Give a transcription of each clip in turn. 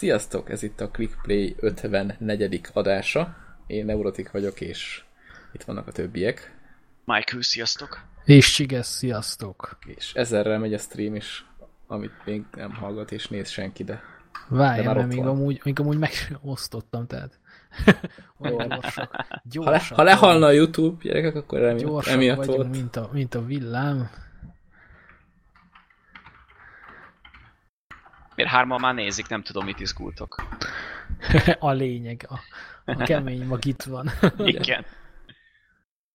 Sziasztok, ez itt a ClickPlay 54. adása. Én Neurotik vagyok, és itt vannak a többiek. Michael, sziasztok! És Csiges, sziasztok! És ezerrel megy a stream is, amit még nem hallgat és néz senki, de... Várj, mert még amúgy, még amúgy megosztottam, tehát... gyorsak, gyorsak, ha, le, ha lehalna a YouTube, gyerekek, akkor emiatt, emiatt volt. Mint a, mint a villám. Miért hárman már nézik, nem tudom, mit izgultok. a lényeg, a, a kemény mag itt van. Igen.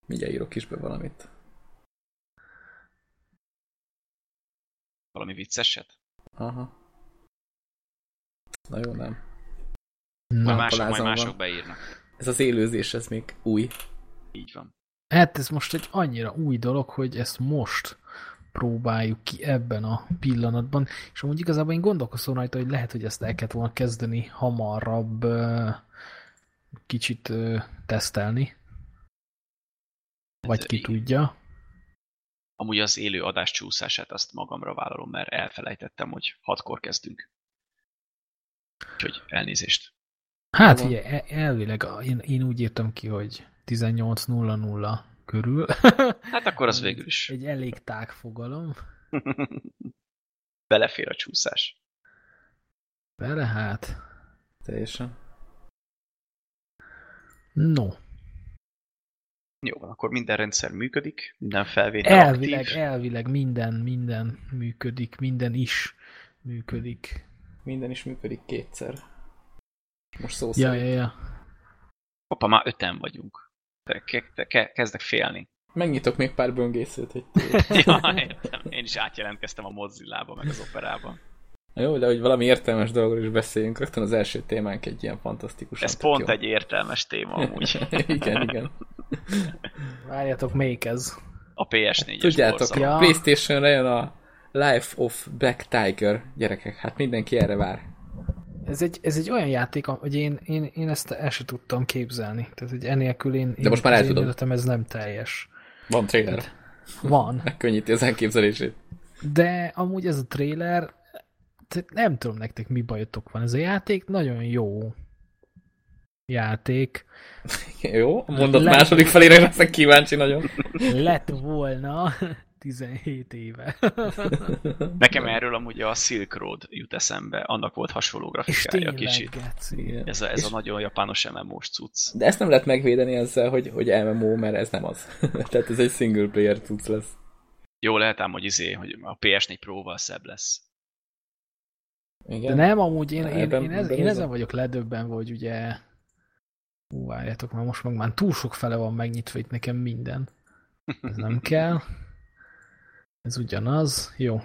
Mindjárt írok is be valamit. Valami vicceset? Aha. Na jó, nem. Na, majd mások, majd mások van. beírnak. Ez az élőzés, ez még új. Így van. Hát ez most egy annyira új dolog, hogy ezt most próbáljuk ki ebben a pillanatban, és amúgy igazából én gondolkozom rajta, hogy lehet, hogy ezt el kellett volna kezdeni hamarabb kicsit tesztelni. Vagy hát, ki tudja. Amúgy az élő adás csúszását azt magamra vállalom, mert elfelejtettem, hogy hatkor kezdünk. Úgyhogy elnézést. Hát ugye, elvileg én, én úgy írtam ki, hogy 18.00 körül. Hát akkor az végül is. Egy elég tág fogalom. Belefér a csúszás. Bele hát. Teljesen. No. Jó van, akkor minden rendszer működik, minden felvétel Elvileg, aktív. elvileg minden, minden működik, minden is működik. Minden is működik kétszer. Most szó ja, szerint. Ja, ja, Hoppá, már öten vagyunk kezdek félni. Megnyitok még pár böngészőt, hogy... ja, értem. Én is átjelentkeztem a Mozilla-ba, meg az operában. Jó, de hogy valami értelmes dologról is beszéljünk, rögtön az első témánk egy ilyen fantasztikus. Ez pont jó. egy értelmes téma amúgy. igen, igen. Várjatok, melyik ez? A PS4-es Tudjátok, ja. Playstation-re jön a Life of Black Tiger, gyerekek, hát mindenki erre vár. Ez egy, ez egy olyan játék, hogy én, én, én ezt el sem tudtam képzelni. Tehát, hogy enélkül én, De most már el tudom. Ez nem teljes. Van trailer. Van. Megkönnyíti az elképzelését. De amúgy ez a trailer, nem tudom nektek mi bajotok van. Ez a játék nagyon jó játék. jó, mondott Lett... második felére leszek kíváncsi nagyon. Lett volna 17 éve. Nekem erről amúgy a Silk Road jut eszembe, annak volt hasonló grafikája kicsit. Ez a, ez a nagyon japános MMO-s cucc. De ezt nem lehet megvédeni ezzel, hogy, hogy MMO, mert ez nem az. Tehát ez egy single player cucc lesz. Jó, lehet ám, hogy izé, hogy a PS4 Pro-val szebb lesz. Igen? De nem, amúgy én, én, én, ez, én ezen vagyok ledöbben, hogy ugye Hú, várjátok, már most meg már túl sok fele van megnyitva itt nekem minden. Ez nem kell. Ez ugyanaz, jó.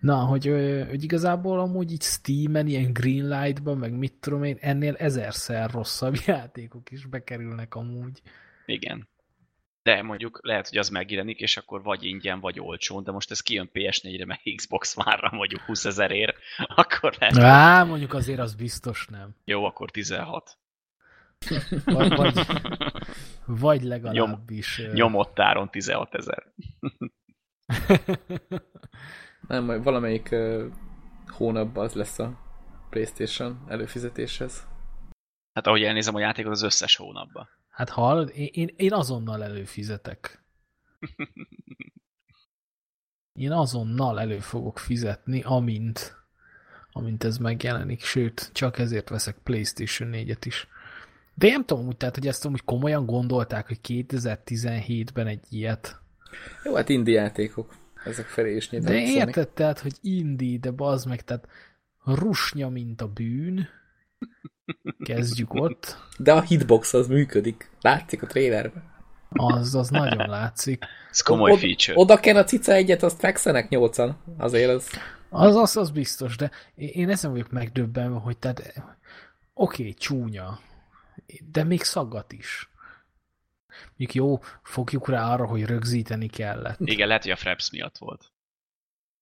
Na, hogy, hogy igazából amúgy így Steam-en, ilyen Greenlight-ban, meg mit tudom én, ennél ezerszer rosszabb játékok is bekerülnek amúgy. Igen. De mondjuk lehet, hogy az megjelenik, és akkor vagy ingyen, vagy olcsón, de most ez kijön PS4-re, meg Xbox One-ra mondjuk 20 ezerért, akkor lehet... Á, mondjuk azért az biztos nem. Jó, akkor 16. Vagy, vagy, vagy legalábbis... Nyom, nyomott áron 16 ezer. Nem, majd valamelyik uh, hónapban az lesz a Playstation előfizetéshez. Hát ahogy elnézem a játékot, az összes hónapban. Hát hallod, én, én, én azonnal előfizetek. Én azonnal elő fogok fizetni, amint, amint ez megjelenik, sőt, csak ezért veszek PlayStation 4-et is. De nem tudom úgy, tehát, hogy ezt úgy komolyan gondolták, hogy 2017-ben egy ilyet. Jó, hát indie játékok. Ezek felé is De érted, tehát, hogy indie, de bazd meg, tehát rusnya, mint a bűn. Kezdjük ott. De a hitbox az működik. Látszik a trailerben. Az, az nagyon látszik. Ez komoly feature. Oda kell a cica egyet, azt fekszenek nyolcan. Azért az... Az, az, az biztos, de én ezen vagyok megdöbbenve, hogy tehát oké, okay, csúnya, de még szaggat is. Mondjuk jó, fogjuk rá arra, hogy rögzíteni kellett. Igen, lehet, hogy a Fraps miatt volt.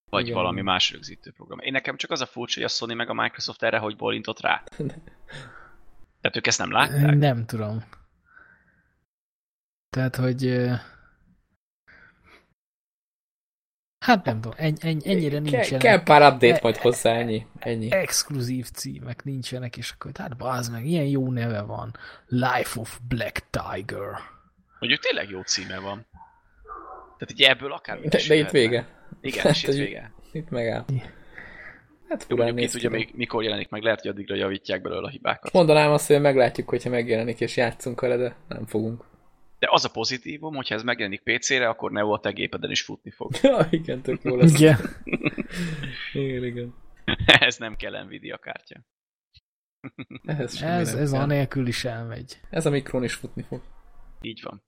Vagy Igen. valami más rögzítő program. Én nekem csak az a furcsa, hogy a Sony meg a Microsoft erre hogy bolintott rá. Tehát ők ezt nem látták? Nem tudom. Tehát, hogy... Hát nem tudom, eny, eny, ennyire nincsenek. Kell, kell pár update majd hozzá, ennyi. ennyi. Exkluzív címek nincsenek, és akkor hát bazd meg, ilyen jó neve van. Life of Black Tiger. Mondjuk tényleg jó címe van. Tehát így ebből akár De, de itt vége. Igen, és itt vége. Itt megáll. Hát Jó, mondjuk itt ugye még mikor jelenik meg, lehet, hogy addigra javítják belőle a hibákat. Mondanám azt, hogy meglátjuk, hogyha megjelenik és játszunk vele, de nem fogunk. De az a pozitívum, hogyha ez megjelenik PC-re, akkor ne volt a gépeden is futni fog. Ja, igen, tök jó lesz. Igen. igen, igen. ez nem kell Nvidia kártya. Ez, semmi Ez, ez kell. anélkül is elmegy. Ez a mikron is futni fog. Így van.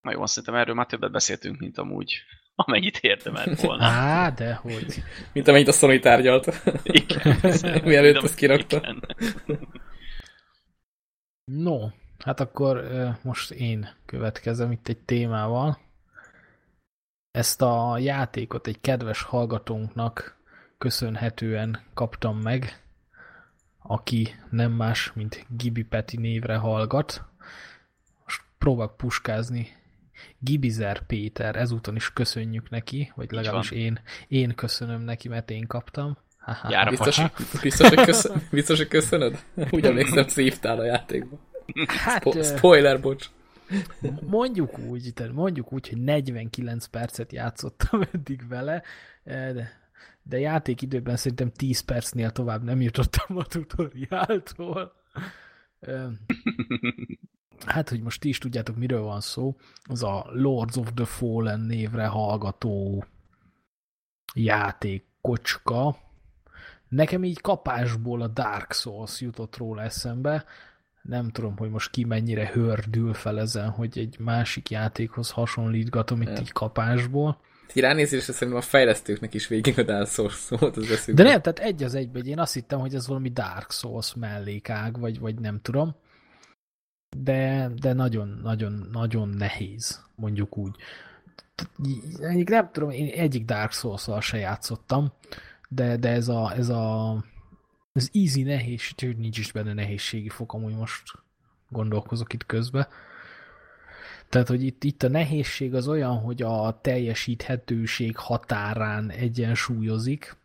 Na jó, szerintem erről már többet beszéltünk, mint amúgy, amennyit érdemelt volna. Á, de hogy. Mint amennyit a Sony tárgyalt. Igen. Mielőtt ezt kirakta. igen. No, hát akkor most én következem itt egy témával. Ezt a játékot egy kedves hallgatónknak köszönhetően kaptam meg, aki nem más, mint Gibi Peti névre hallgat. Most próbálok puskázni. Gibizer Péter, ezúton is köszönjük neki, vagy legalábbis van. én, én köszönöm neki, mert én kaptam. Ha-ha. Jár a Biztos, biztos, hogy köszön, biztos, hogy köszönöd? Úgy emlékszem, szívtál a játékba. Hát, Spo- spoiler, bocs. Mondjuk úgy, mondjuk úgy, hogy 49 percet játszottam eddig vele, de, de játékidőben szerintem 10 percnél tovább nem jutottam a tutoriáltól. Hát, hogy most ti is tudjátok, miről van szó, az a Lords of the Fallen névre hallgató játékkocska. Nekem így kapásból a Dark Souls jutott róla eszembe, nem tudom, hogy most ki mennyire hördül fel ezen, hogy egy másik játékhoz hasonlítgatom itt Ja. így kapásból. Így ránézésre szerintem a fejlesztőknek is végig a Dark Souls volt az eszükbe. De nem, tehát egy az egybe, én azt hittem, hogy ez valami Dark Souls mellékág, vagy, vagy nem tudom. De, de nagyon, nagyon, nagyon nehéz, mondjuk úgy. Egyik nem tudom, én egyik Dark Souls-szal se játszottam, de, de ez a, ez a ez easy nehéz, hogy nincs is benne nehézségi fok, amúgy most gondolkozok itt közben. Tehát, hogy itt, itt a nehézség az olyan, hogy a teljesíthetőség határán egyensúlyozik.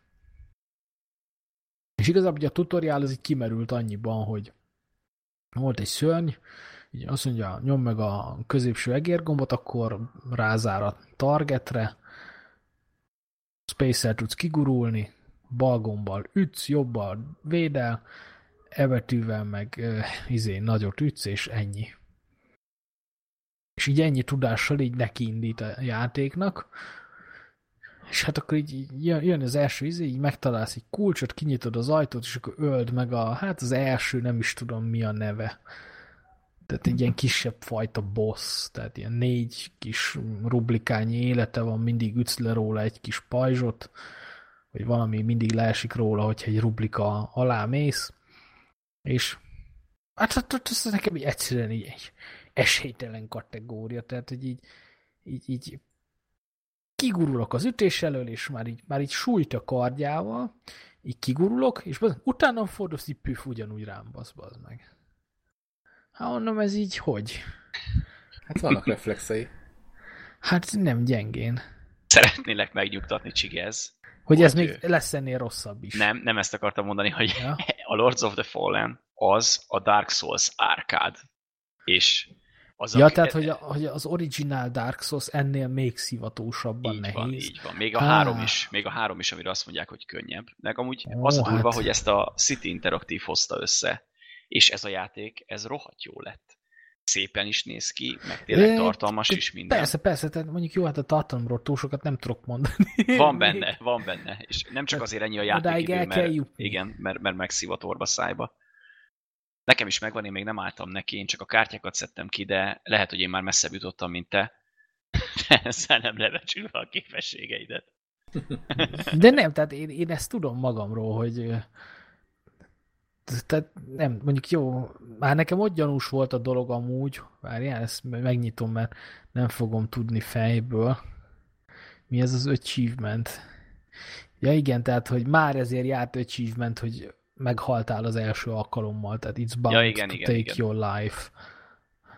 És igazából a tutoriál az így kimerült annyiban, hogy volt egy szörny, így azt mondja, nyom meg a középső egérgombot, akkor rázár a targetre, space tudsz kigurulni, bal gombbal ütsz, jobbal védel, ebetűvel meg uh, izé nagyot ütsz, és ennyi. És így ennyi tudással így neki indít a játéknak, és hát akkor így jön az első izé, így megtalálsz egy kulcsot, kinyitod az ajtót, és akkor öld meg a, hát az első, nem is tudom mi a neve. Tehát egy ilyen kisebb fajta boss, tehát ilyen négy kis rublikányi élete van, mindig ütsz le róla egy kis pajzsot, vagy valami mindig leesik róla, hogyha egy rublika alá mész, és hát, hát, hát ez nekem így egyszerűen így egy esélytelen kategória, tehát hogy így, így, így kigurulok az ütés elől, és már így, már így sújt a kardjával, így kigurulok, és baz, utána fordulsz, így püf, ugyanúgy rám basz, bazd meg. Hát mondom, ez így hogy? Hát vannak reflexei. Hát nem gyengén. Szeretnélek megnyugtatni, Csigez. Hogy ez még lesz ennél rosszabb is. Nem, nem ezt akartam mondani, hogy Ja. a Lords of the Fallen az a Dark Souls arcade. És az Ja, tehát, hogy, a, hogy az original Dark Souls ennél még szivatósabban így nehéz. van, így van. Még a három is, még a három is, amire azt mondják, hogy könnyebb. Meg amúgy Ó, az a durva, hát. hogy ezt a City Interactive hozta össze, és ez a játék, ez rohadt jó lett. Szépen is néz ki, meg tényleg tartalmas is minden. Persze, persze, tehát mondjuk jó, hát a tartalomról túl sokat nem tudok mondani. Van benne, van benne. És nem csak azért ennyi a játékidő, kell mert, jutni. igen, mert, mert megsziv a torba szájba. Nekem is megvan, én még nem álltam neki, én csak a kártyákat szedtem ki, de lehet, hogy én már messzebb jutottam, mint te. De ezzel nem lebecsülve a képességeidet. De nem, tehát én, én ezt tudom magamról, hogy tehát nem, mondjuk jó, már nekem ott gyanús volt a dolog amúgy, várjál, ezt megnyitom, mert nem fogom tudni fejből. Mi ez az achievement? Ja igen, tehát, hogy már ezért járt achievement, hogy meghaltál az első alkalommal, tehát it's bound Ja, igen, to igen, take igen. your life.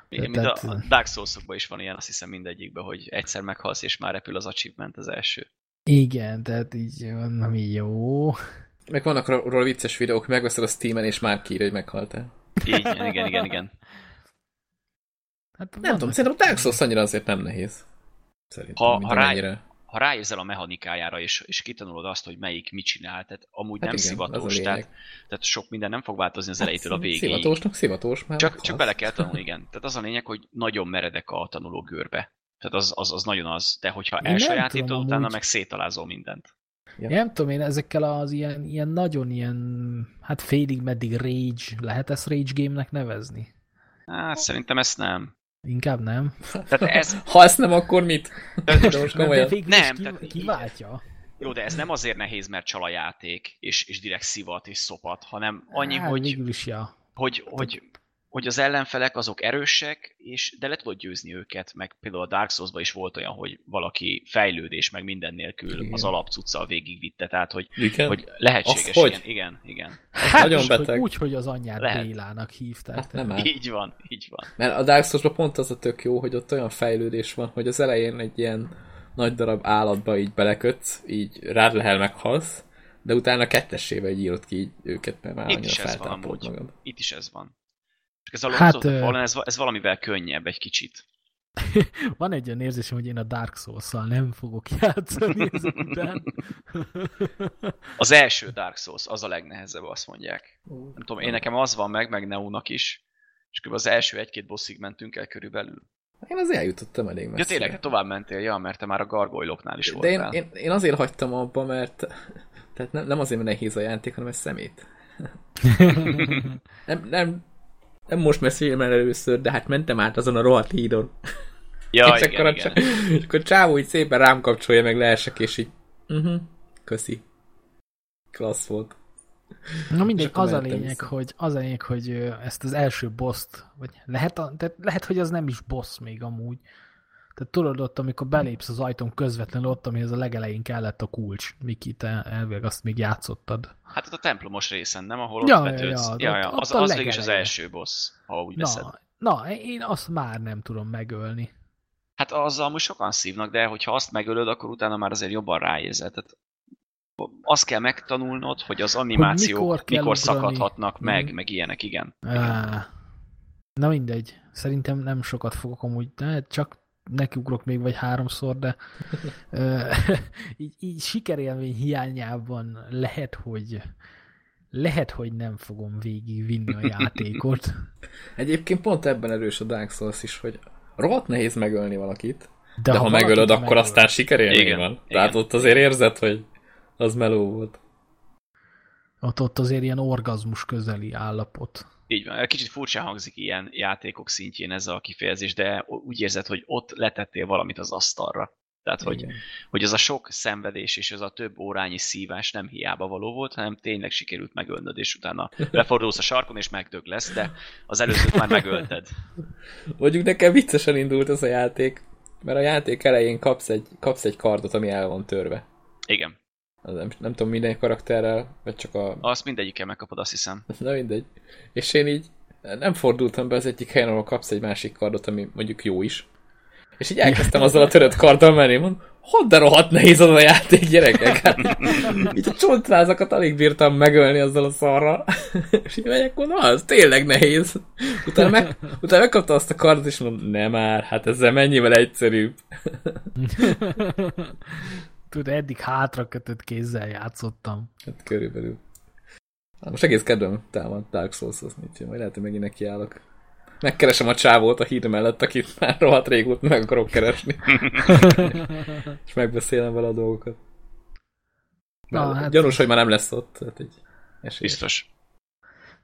Igen, mint a, Dark souls is van ilyen, azt hiszem mindegyikben, hogy egyszer meghalsz, és már repül az achievement az első. Igen, tehát így nem jó. Meg vannak róla vicces videók, megveszed a Steam-en, és már kiír, hogy meghaltál. Igen, igen, igen, igen. Hát nem tudom, szerintem a Dark Souls annyira azért nem nehéz. Szerintem, ha, ha, rá, ha ráérzel a mechanikájára, és, és kitanulod azt, hogy melyik mit csinál, tehát amúgy hát nem igen, szivatós, tehát, tehát sok minden nem fog változni az hát elejétől a végéig. Szivatósnak szivatós, mert csak, csak bele kell tanulni, igen. Tehát az a lényeg, hogy nagyon meredek a tanuló görbe. Tehát az, az, az nagyon az, de hogyha elsajátítod, utána amúgy... meg szétalázol mindent. Ja. Nem tudom én, ezekkel az ilyen, ilyen nagyon ilyen, hát félig meddig rage, lehet ezt rage game-nek nevezni? Hát szerintem ezt nem. Inkább nem. Tehát ez... ha ezt nem, akkor mit? De, most de nem, ki, tehát... kiváltja. Jó, de ez nem azért nehéz, mert csal a játék, és, és direkt szivat és szopat, hanem annyi, hát, hogy, is, ja. hogy, hogy hogy az ellenfelek azok erősek, és de le tudod győzni őket, meg például a Dark souls is volt olyan, hogy valaki fejlődés meg minden nélkül igen. az alapcuccal végigvitte, tehát hogy, igen? hogy lehetséges Azt. Hogy? Igen, igen. Hát nagyon beteg. Hogy úgy, hogy az anyját Lehet. Bélának hívták. Hát nem. Így van, így van. Mert a Dark souls pont az a tök jó, hogy ott olyan fejlődés van, hogy az elején egy ilyen nagy darab állatba így belekötsz, így rád lehel meghalsz, de utána kettessével írod ki így őket, mert már Itt is ez van amúgy. Magad. Itt is ez van. Csak ez a hát, of Fallen, ez, ez valamivel könnyebb egy kicsit. Van egy olyan érzésem, hogy én a Dark Souls-szal nem fogok játszani ezek után. az első Dark Souls, az a legnehezebb, azt mondják. Nem tudom, én nekem az van meg, meg Neunak is, és kb. az első egy-két bosszig mentünk el körülbelül. Én azért eljutottam elég messze. Ja tényleg, te tovább mentél, ja, mert te már a gargoyloknál is voltál. De én, én, én azért hagytam abba, mert tehát nem, nem azért, mert nehéz a játék, hanem ez szemét. nem, nem, nem most meséljem el először, de hát mentem át azon a rohadt hídon. Ja, és, igen, akkor igen. A, és akkor csávó így szépen rám kapcsolja, meg leesek, és így uh-huh, köszi. Klassz volt. Na mindegy, az a lényeg, vissza. hogy, az a lényeg, hogy ezt az első boszt, vagy lehet, tehát lehet, hogy az nem is boss még amúgy, tehát tudod ott, amikor belépsz az ajtón közvetlenül ott, amihez a legelején kellett a kulcs. Miki, te elvileg azt még játszottad. Hát ott a templomos részen, nem? Ahol ja, ott betődsz. Ja, ja, ja, ott, az, az végig az első boss, ha úgy na, veszed. Na, én azt már nem tudom megölni. Hát azzal most sokan szívnak, de hogyha azt megölöd, akkor utána már azért jobban ráérzel. Tehát azt kell megtanulnod, hogy az animációk hogy mikor, mikor szakadhatnak meg, hmm. meg ilyenek, igen. Á, na mindegy. Szerintem nem sokat fogok amúgy, de csak nekiugrok még vagy háromszor, de így, így sikerélmény hiányában lehet, hogy lehet, hogy nem fogom végig vinni a játékot. Egyébként pont ebben erős a Dark Souls is, hogy rohadt nehéz megölni valakit, de, de ha, ha megölöd, akkor megöl. aztán sikerélmény van. Igen. Tehát ott azért érzed, hogy az meló volt. Ott, ott azért ilyen orgazmus közeli állapot. Így van, kicsit furcsa hangzik ilyen játékok szintjén ez a kifejezés, de úgy érzed, hogy ott letettél valamit az asztalra. Tehát, hogy, hogy az a sok szenvedés és az a több órányi szívás nem hiába való volt, hanem tényleg sikerült megölnöd, és utána lefordulsz a sarkon, és megdög lesz, de az előzőt már megölted. Mondjuk nekem viccesen indult ez a játék, mert a játék elején kapsz egy, kapsz egy kardot, ami el van törve. Igen. Az nem, nem tudom, minden karakterrel, vagy csak a... Azt mindegyikkel megkapod, azt hiszem. Na mindegy. És én így nem fordultam be az egyik helyen, ahol kapsz egy másik kardot, ami mondjuk jó is. És így elkezdtem azzal a törött karddal menni, mondom, hogy de rohadt nehéz az a játék, gyerekek. Hát, így a csontvázakat alig bírtam megölni azzal a szarral. és így megyek, mondom, az tényleg nehéz. Utána, meg, utána megkapta azt a kardot, és mondom, nem már, hát ezzel mennyivel egyszerűbb. Tudod, eddig hátra kötött kézzel játszottam. Hát körülbelül. Hát most egész kedvem támad Dark Souls-hoz, majd lehet, hogy megint nekiállok. Megkeresem a csávót a híd mellett, akit már rohadt régóta meg akarok keresni. és megbeszélem vele a dolgokat. Na, hát... Gyanús, hogy már nem lesz ott. Tehát egy Biztos.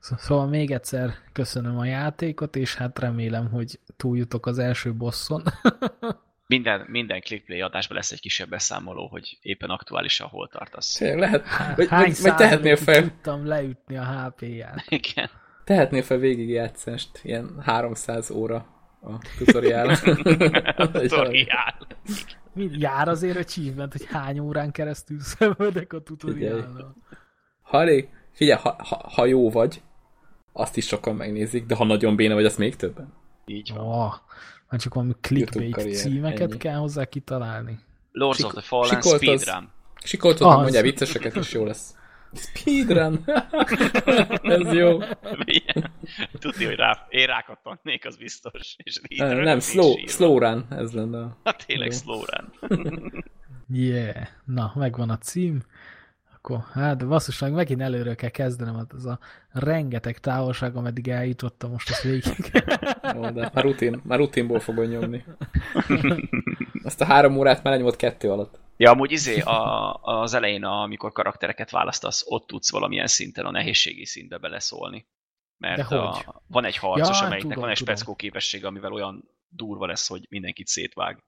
Szóval még egyszer köszönöm a játékot, és hát remélem, hogy túljutok az első bosszon. minden, minden clickplay adásban lesz egy kisebb beszámoló, hogy éppen aktuálisan hol tartasz. Tényleg lehet, vagy, vagy, vagy tehetnél fel... tudtam leütni a HP-ját. Igen. Tehetnél fel végigjátszást, ilyen 300 óra a tutoriál. tutoriál. Mind jár azért achievement, hogy hány órán keresztül szenvedek a tutoriálnal. Ha elég, figyelj, ha, ha, ha jó vagy, azt is sokan megnézik, de ha nagyon béna vagy, azt még többen. Így van. Oh, már csak valami clickbait címeket ennyi. kell hozzá kitalálni. Lords Sik- of the Fallen Speedrun. Sikoltottam, Az. mondjál vicceseket, és jó lesz. Speedrun. Ez jó. Tudni, hogy rá, én rákattannék, az biztos. És Nem, nem slow, slow run, ez lenne. a- Hát tényleg slow run. Yeah. Na, megvan a cím. Akkor, hát basszus, meg megint előről kell kezdenem, hát az a rengeteg távolság, ameddig eljutottam most azt végig. Jó, de már, rutin, már rutinból fogod nyomni. Azt a három órát már lenyomott kettő alatt. Ja, amúgy izé, a, az elején, amikor karaktereket választasz, ott tudsz valamilyen szinten a nehézségi szintbe beleszólni. Mert a, van egy harcos, Ja, amelyiknek tudom, van egy speckó képessége, amivel olyan durva lesz, hogy mindenkit szétvág.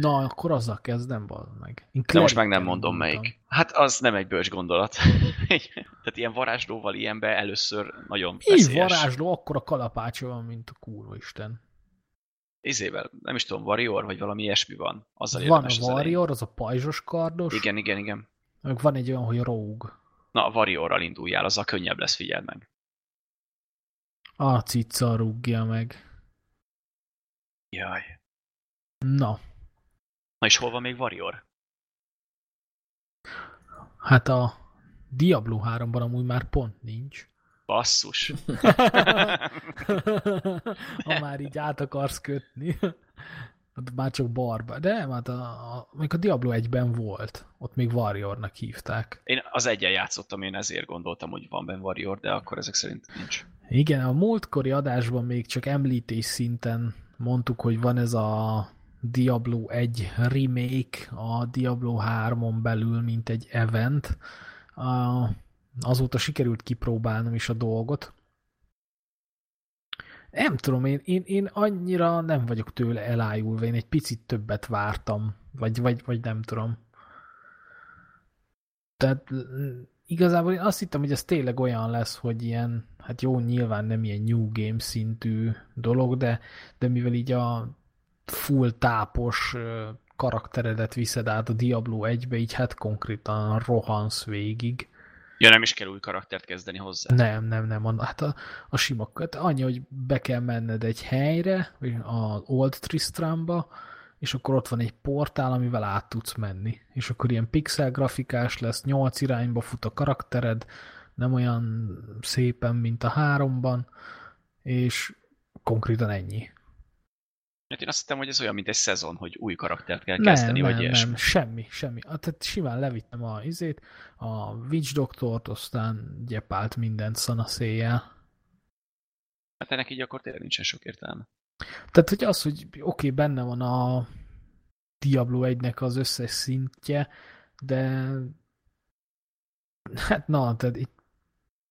Na, akkor azzal kezdem, bal meg. Én De most meg nem mondom indultam. melyik. Hát az nem egy bölcs gondolat. Tehát ilyen varázslóval ilyenbe először nagyon veszélyes. varázsló, akkor a kalapácsa van, mint a kurva isten. Izével, nem is tudom, Warrior, vagy valami ilyesmi van. Azzal Van a érdemes az. Warrior, az a pajzsos kardos, Igen, igen, igen. meg van egy olyan, hogy Rogue. Na, a Warriorral induljál, azzal könnyebb lesz, figyeld meg. A cica rúgja meg. Jaj. Na, Na és hol van még Warrior? hát a Diablo 3-ban amúgy már pont nincs. Basszus. ha már így át akarsz kötni. Már csak barba. De hát a, a, még a Diablo 1-ben volt. Ott még Warriornak hívták. Én az egyen játszottam, én ezért gondoltam, hogy van benne Warrior, de akkor ezek szerint nincs. Igen, a múltkori adásban még csak említés szinten mondtuk, hogy van ez a Diablo 1 remake a Diablo 3-on belül, mint egy event. Azóta sikerült kipróbálnom is a dolgot. Nem tudom, én, én, én annyira nem vagyok tőle elájulva, én egy picit többet vártam, vagy, vagy, vagy nem tudom. Tehát igazából én azt hittem, hogy ez tényleg olyan lesz, hogy ilyen, hát jó, nyilván nem ilyen New Game szintű dolog, de, de mivel így a full tápos karakteredet viszed át a Diablo 1-be, így hát konkrétan rohansz végig. Ja, nem is kell új karaktert kezdeni hozzá. Nem, nem, nem. Hát a, a sima, hát annyi, hogy be kell menned egy helyre, az Old Tristramba, és akkor ott van egy portál, amivel át tudsz menni. És akkor ilyen pixel grafikás lesz, nyolc irányba fut a karaktered, nem olyan szépen, mint a háromban, és konkrétan ennyi. Hát én azt hittem, hogy ez olyan, mint egy szezon, hogy új karaktert kell Nem, kezdeni, nem, vagy ilyesmi. nem, semmi, semmi. Hát, Tehát simán levittem a izét, a Witch Doctort, aztán gyepált mindent szanaszéjjel. Hát ennek így akkor tényleg nincsen sok értelme. Tehát, hogy az, hogy oké, okay, benne van a Diablo 1-nek az összes szintje, de hát na, tehát itt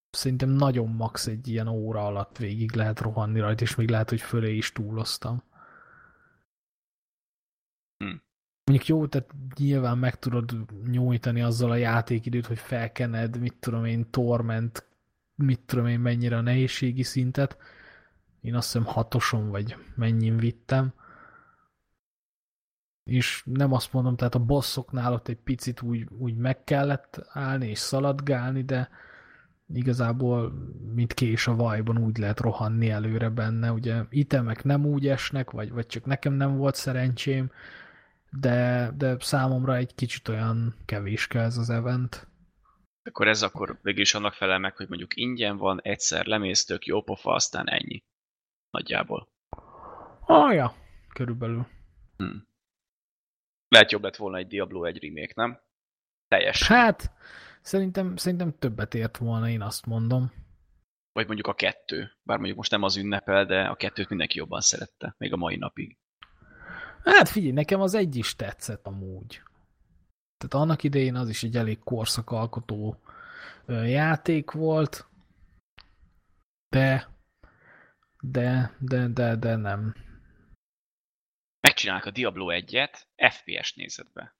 szerintem nagyon max egy ilyen óra alatt végig lehet rohanni rajta, és még lehet, hogy fölé is túloztam. Hm. Mondjuk jó, tehát nyilván meg tudod nyújtani azzal a játékidőt, hogy felkened, mit tudom én, torment, mit tudom én, mennyire a nehézségi szintet. Én azt hiszem hatoson vagy mennyin vittem. És nem azt mondom, tehát a bosszoknál ott egy picit úgy, úgy meg kellett állni és szaladgálni, de igazából, mint kés a vajban úgy lehet rohanni előre benne. Ugye itemek nem úgy esnek, vagy, vagy csak nekem nem volt szerencsém, de, de számomra egy kicsit olyan kevéske ez az event. Akkor ez akkor végül is annak felel meg, hogy mondjuk ingyen van, egyszer lemész, tök jó pofa, aztán ennyi. Nagyjából. Ah, ja, körülbelül. Hm. Lehet jobb lett volna egy Diablo 1 remake, nem? Teljes. Hát, szerintem, szerintem többet ért volna, én azt mondom. Vagy mondjuk a kettő. Bár mondjuk most nem az ünnepel, de a kettőt mindenki jobban szerette. Még a mai napig. Hát figyelj, nekem az egy is tetszett amúgy. Tehát annak idején az is egy elég korszakalkotó játék volt, de, de, de, de, de nem. Megcsinálnak a Diablo 1-et FPS nézetbe.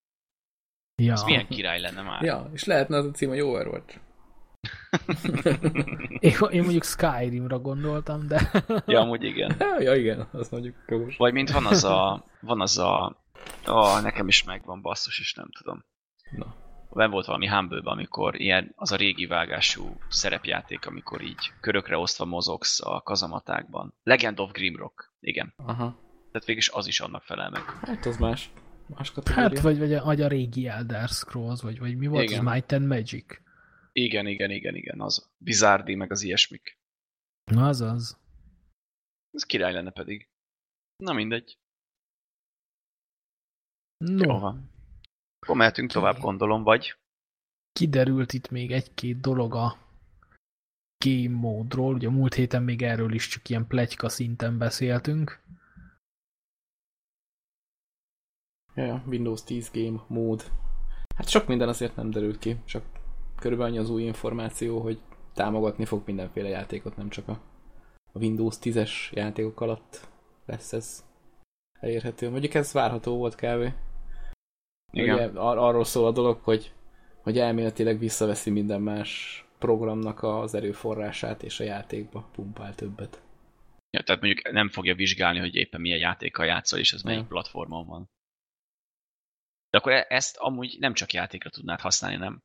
Ja. Ez milyen király lenne már? Ja, és lehetne az a cím, hogy Overwatch. Én, én mondjuk Skyrimra gondoltam, de ja, amúgy igen. Ja, igen, azt mondjuk jogos. Vagy mint van az a... Van az a... Ó, nekem is megvan basszus, és nem tudom. Na. ben volt valami humble amikor ilyen, az a régi vágású szerepjáték, amikor így körökre osztva mozogsz a kazamatákban. Legend of Grimrock, igen. Aha. Tehát végig az is annak felel meg. Hát az más. Más kategória. Hát, vagy, vagy, a, vagy a régi Elder Scrolls, vagy, vagy mi volt Igen. az Might and Magic? Igen, igen, igen, igen, az. Bizardi, meg az ilyesmik. Na, az az. Ez király lenne pedig. Na mindegy. No, Jó van. Akkor mehetünk tovább, gondolom, vagy? kiderült itt még egy-két dolog a game módról. Ugye a múlt héten még erről is csak ilyen pletyka szinten beszéltünk. Ja, Windows 10 Game mód. Hát sok minden azért nem derült ki, csak körülbelül annyi az új információ, hogy támogatni fog mindenféle játékot, nem csak a, Windows 10-es játékok alatt lesz ez elérhető. Mondjuk ez várható volt kávé. Igen. Ugye ar- arról szól a dolog, hogy, hogy elméletileg visszaveszi minden más programnak az erőforrását, és a játékba pumpál többet. Ja, tehát mondjuk nem fogja vizsgálni, hogy éppen milyen játékkal játszol, és ez melyik Ja. platformon van. De akkor e- ezt amúgy nem csak játékra tudnád használni, nem?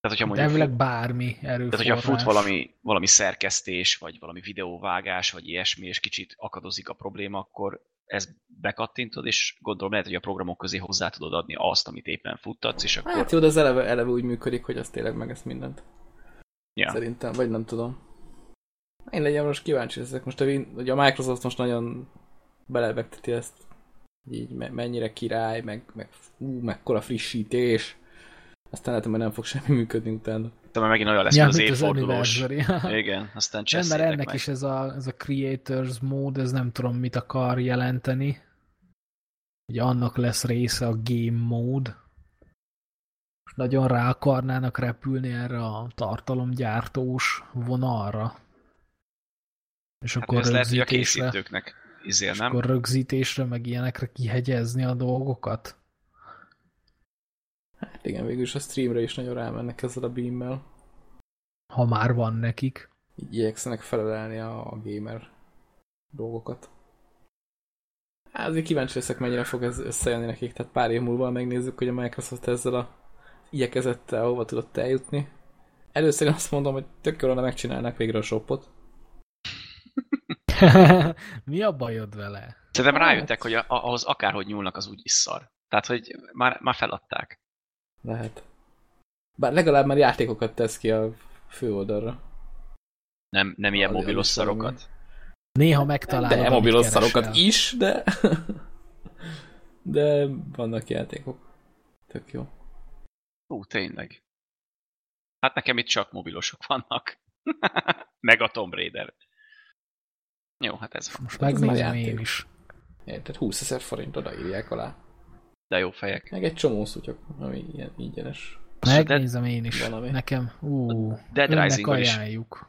Tehát, hogyha De mondjuk elvileg bármi tehát, erőforrás. hogyha fut valami, valami szerkesztés, vagy valami videóvágás, vagy ilyesmi, és kicsit akadozik a probléma, akkor ezt bekattintod, és gondolom lehet, hogy a programok közé hozzá tudod adni azt, amit éppen futtatsz, és akkor... Hát jó, de az eleve, eleve úgy működik, hogy az tényleg meg ezt mindent. ja. Szerintem, vagy nem tudom. Én legyen most kíváncsi leszek. Most a, ugye a Microsoft most nagyon belebegteti ezt, hogy így me- mennyire király, meg, meg fú, mekkora frissítés. Aztán lehet, hogy nem fog semmi működni utána. De már megint olyan lesz, ja, az mint az évfordulós. anniversary. Igen, aztán Nem, mert ennek meg. is ez a, ez a Creators mód, ez nem tudom mit akar jelenteni. Ugye annak lesz része a Game mód. Most nagyon rá akarnának repülni erre a tartalomgyártós vonalra. És Hát akkor ez lehet, hogy a készítőknek izél, és nem? akkor rögzítésre, meg ilyenekre kihegyezni a dolgokat. Hát igen, végül is a streamre is nagyon rámennek ezzel a beammel. Ha már van nekik. Így igyekszenek felelelni a, a gamer dolgokat. Hát azért kíváncsi leszek, mennyire fog ez összejönni nekik, tehát pár év múlva megnézzük, hogy a Microsoft ezzel a igyekezettel hova tudott eljutni. Először én azt mondom, hogy tök jól, ha megcsinálnák végre a shopot. Mi a bajod vele? Szerintem Hát. rájöttek, hogy ahhoz akárhogy nyúlnak, az úgy is szar. Tehát, hogy már, már feladták. Lehet. Bár legalább már játékokat tesz ki a főoldalra. Nem, nem ilyen mobilos szarokat. Néha megtalálod, De mobilos szarokat is, de... de vannak játékok. Tök jó. Hú, tényleg. Hát nekem itt csak mobilosok vannak. Meg a Tomb Raider. Jó, hát ez van. Most Hát megnézem én is. Érted? 20 ezer forint odaírják alá. De jó fejek. Meg egy csomó szutyok, ami ilyen ingyenes. Megnézem én is. valami. Nekem, ú, Dead Rising-gal is.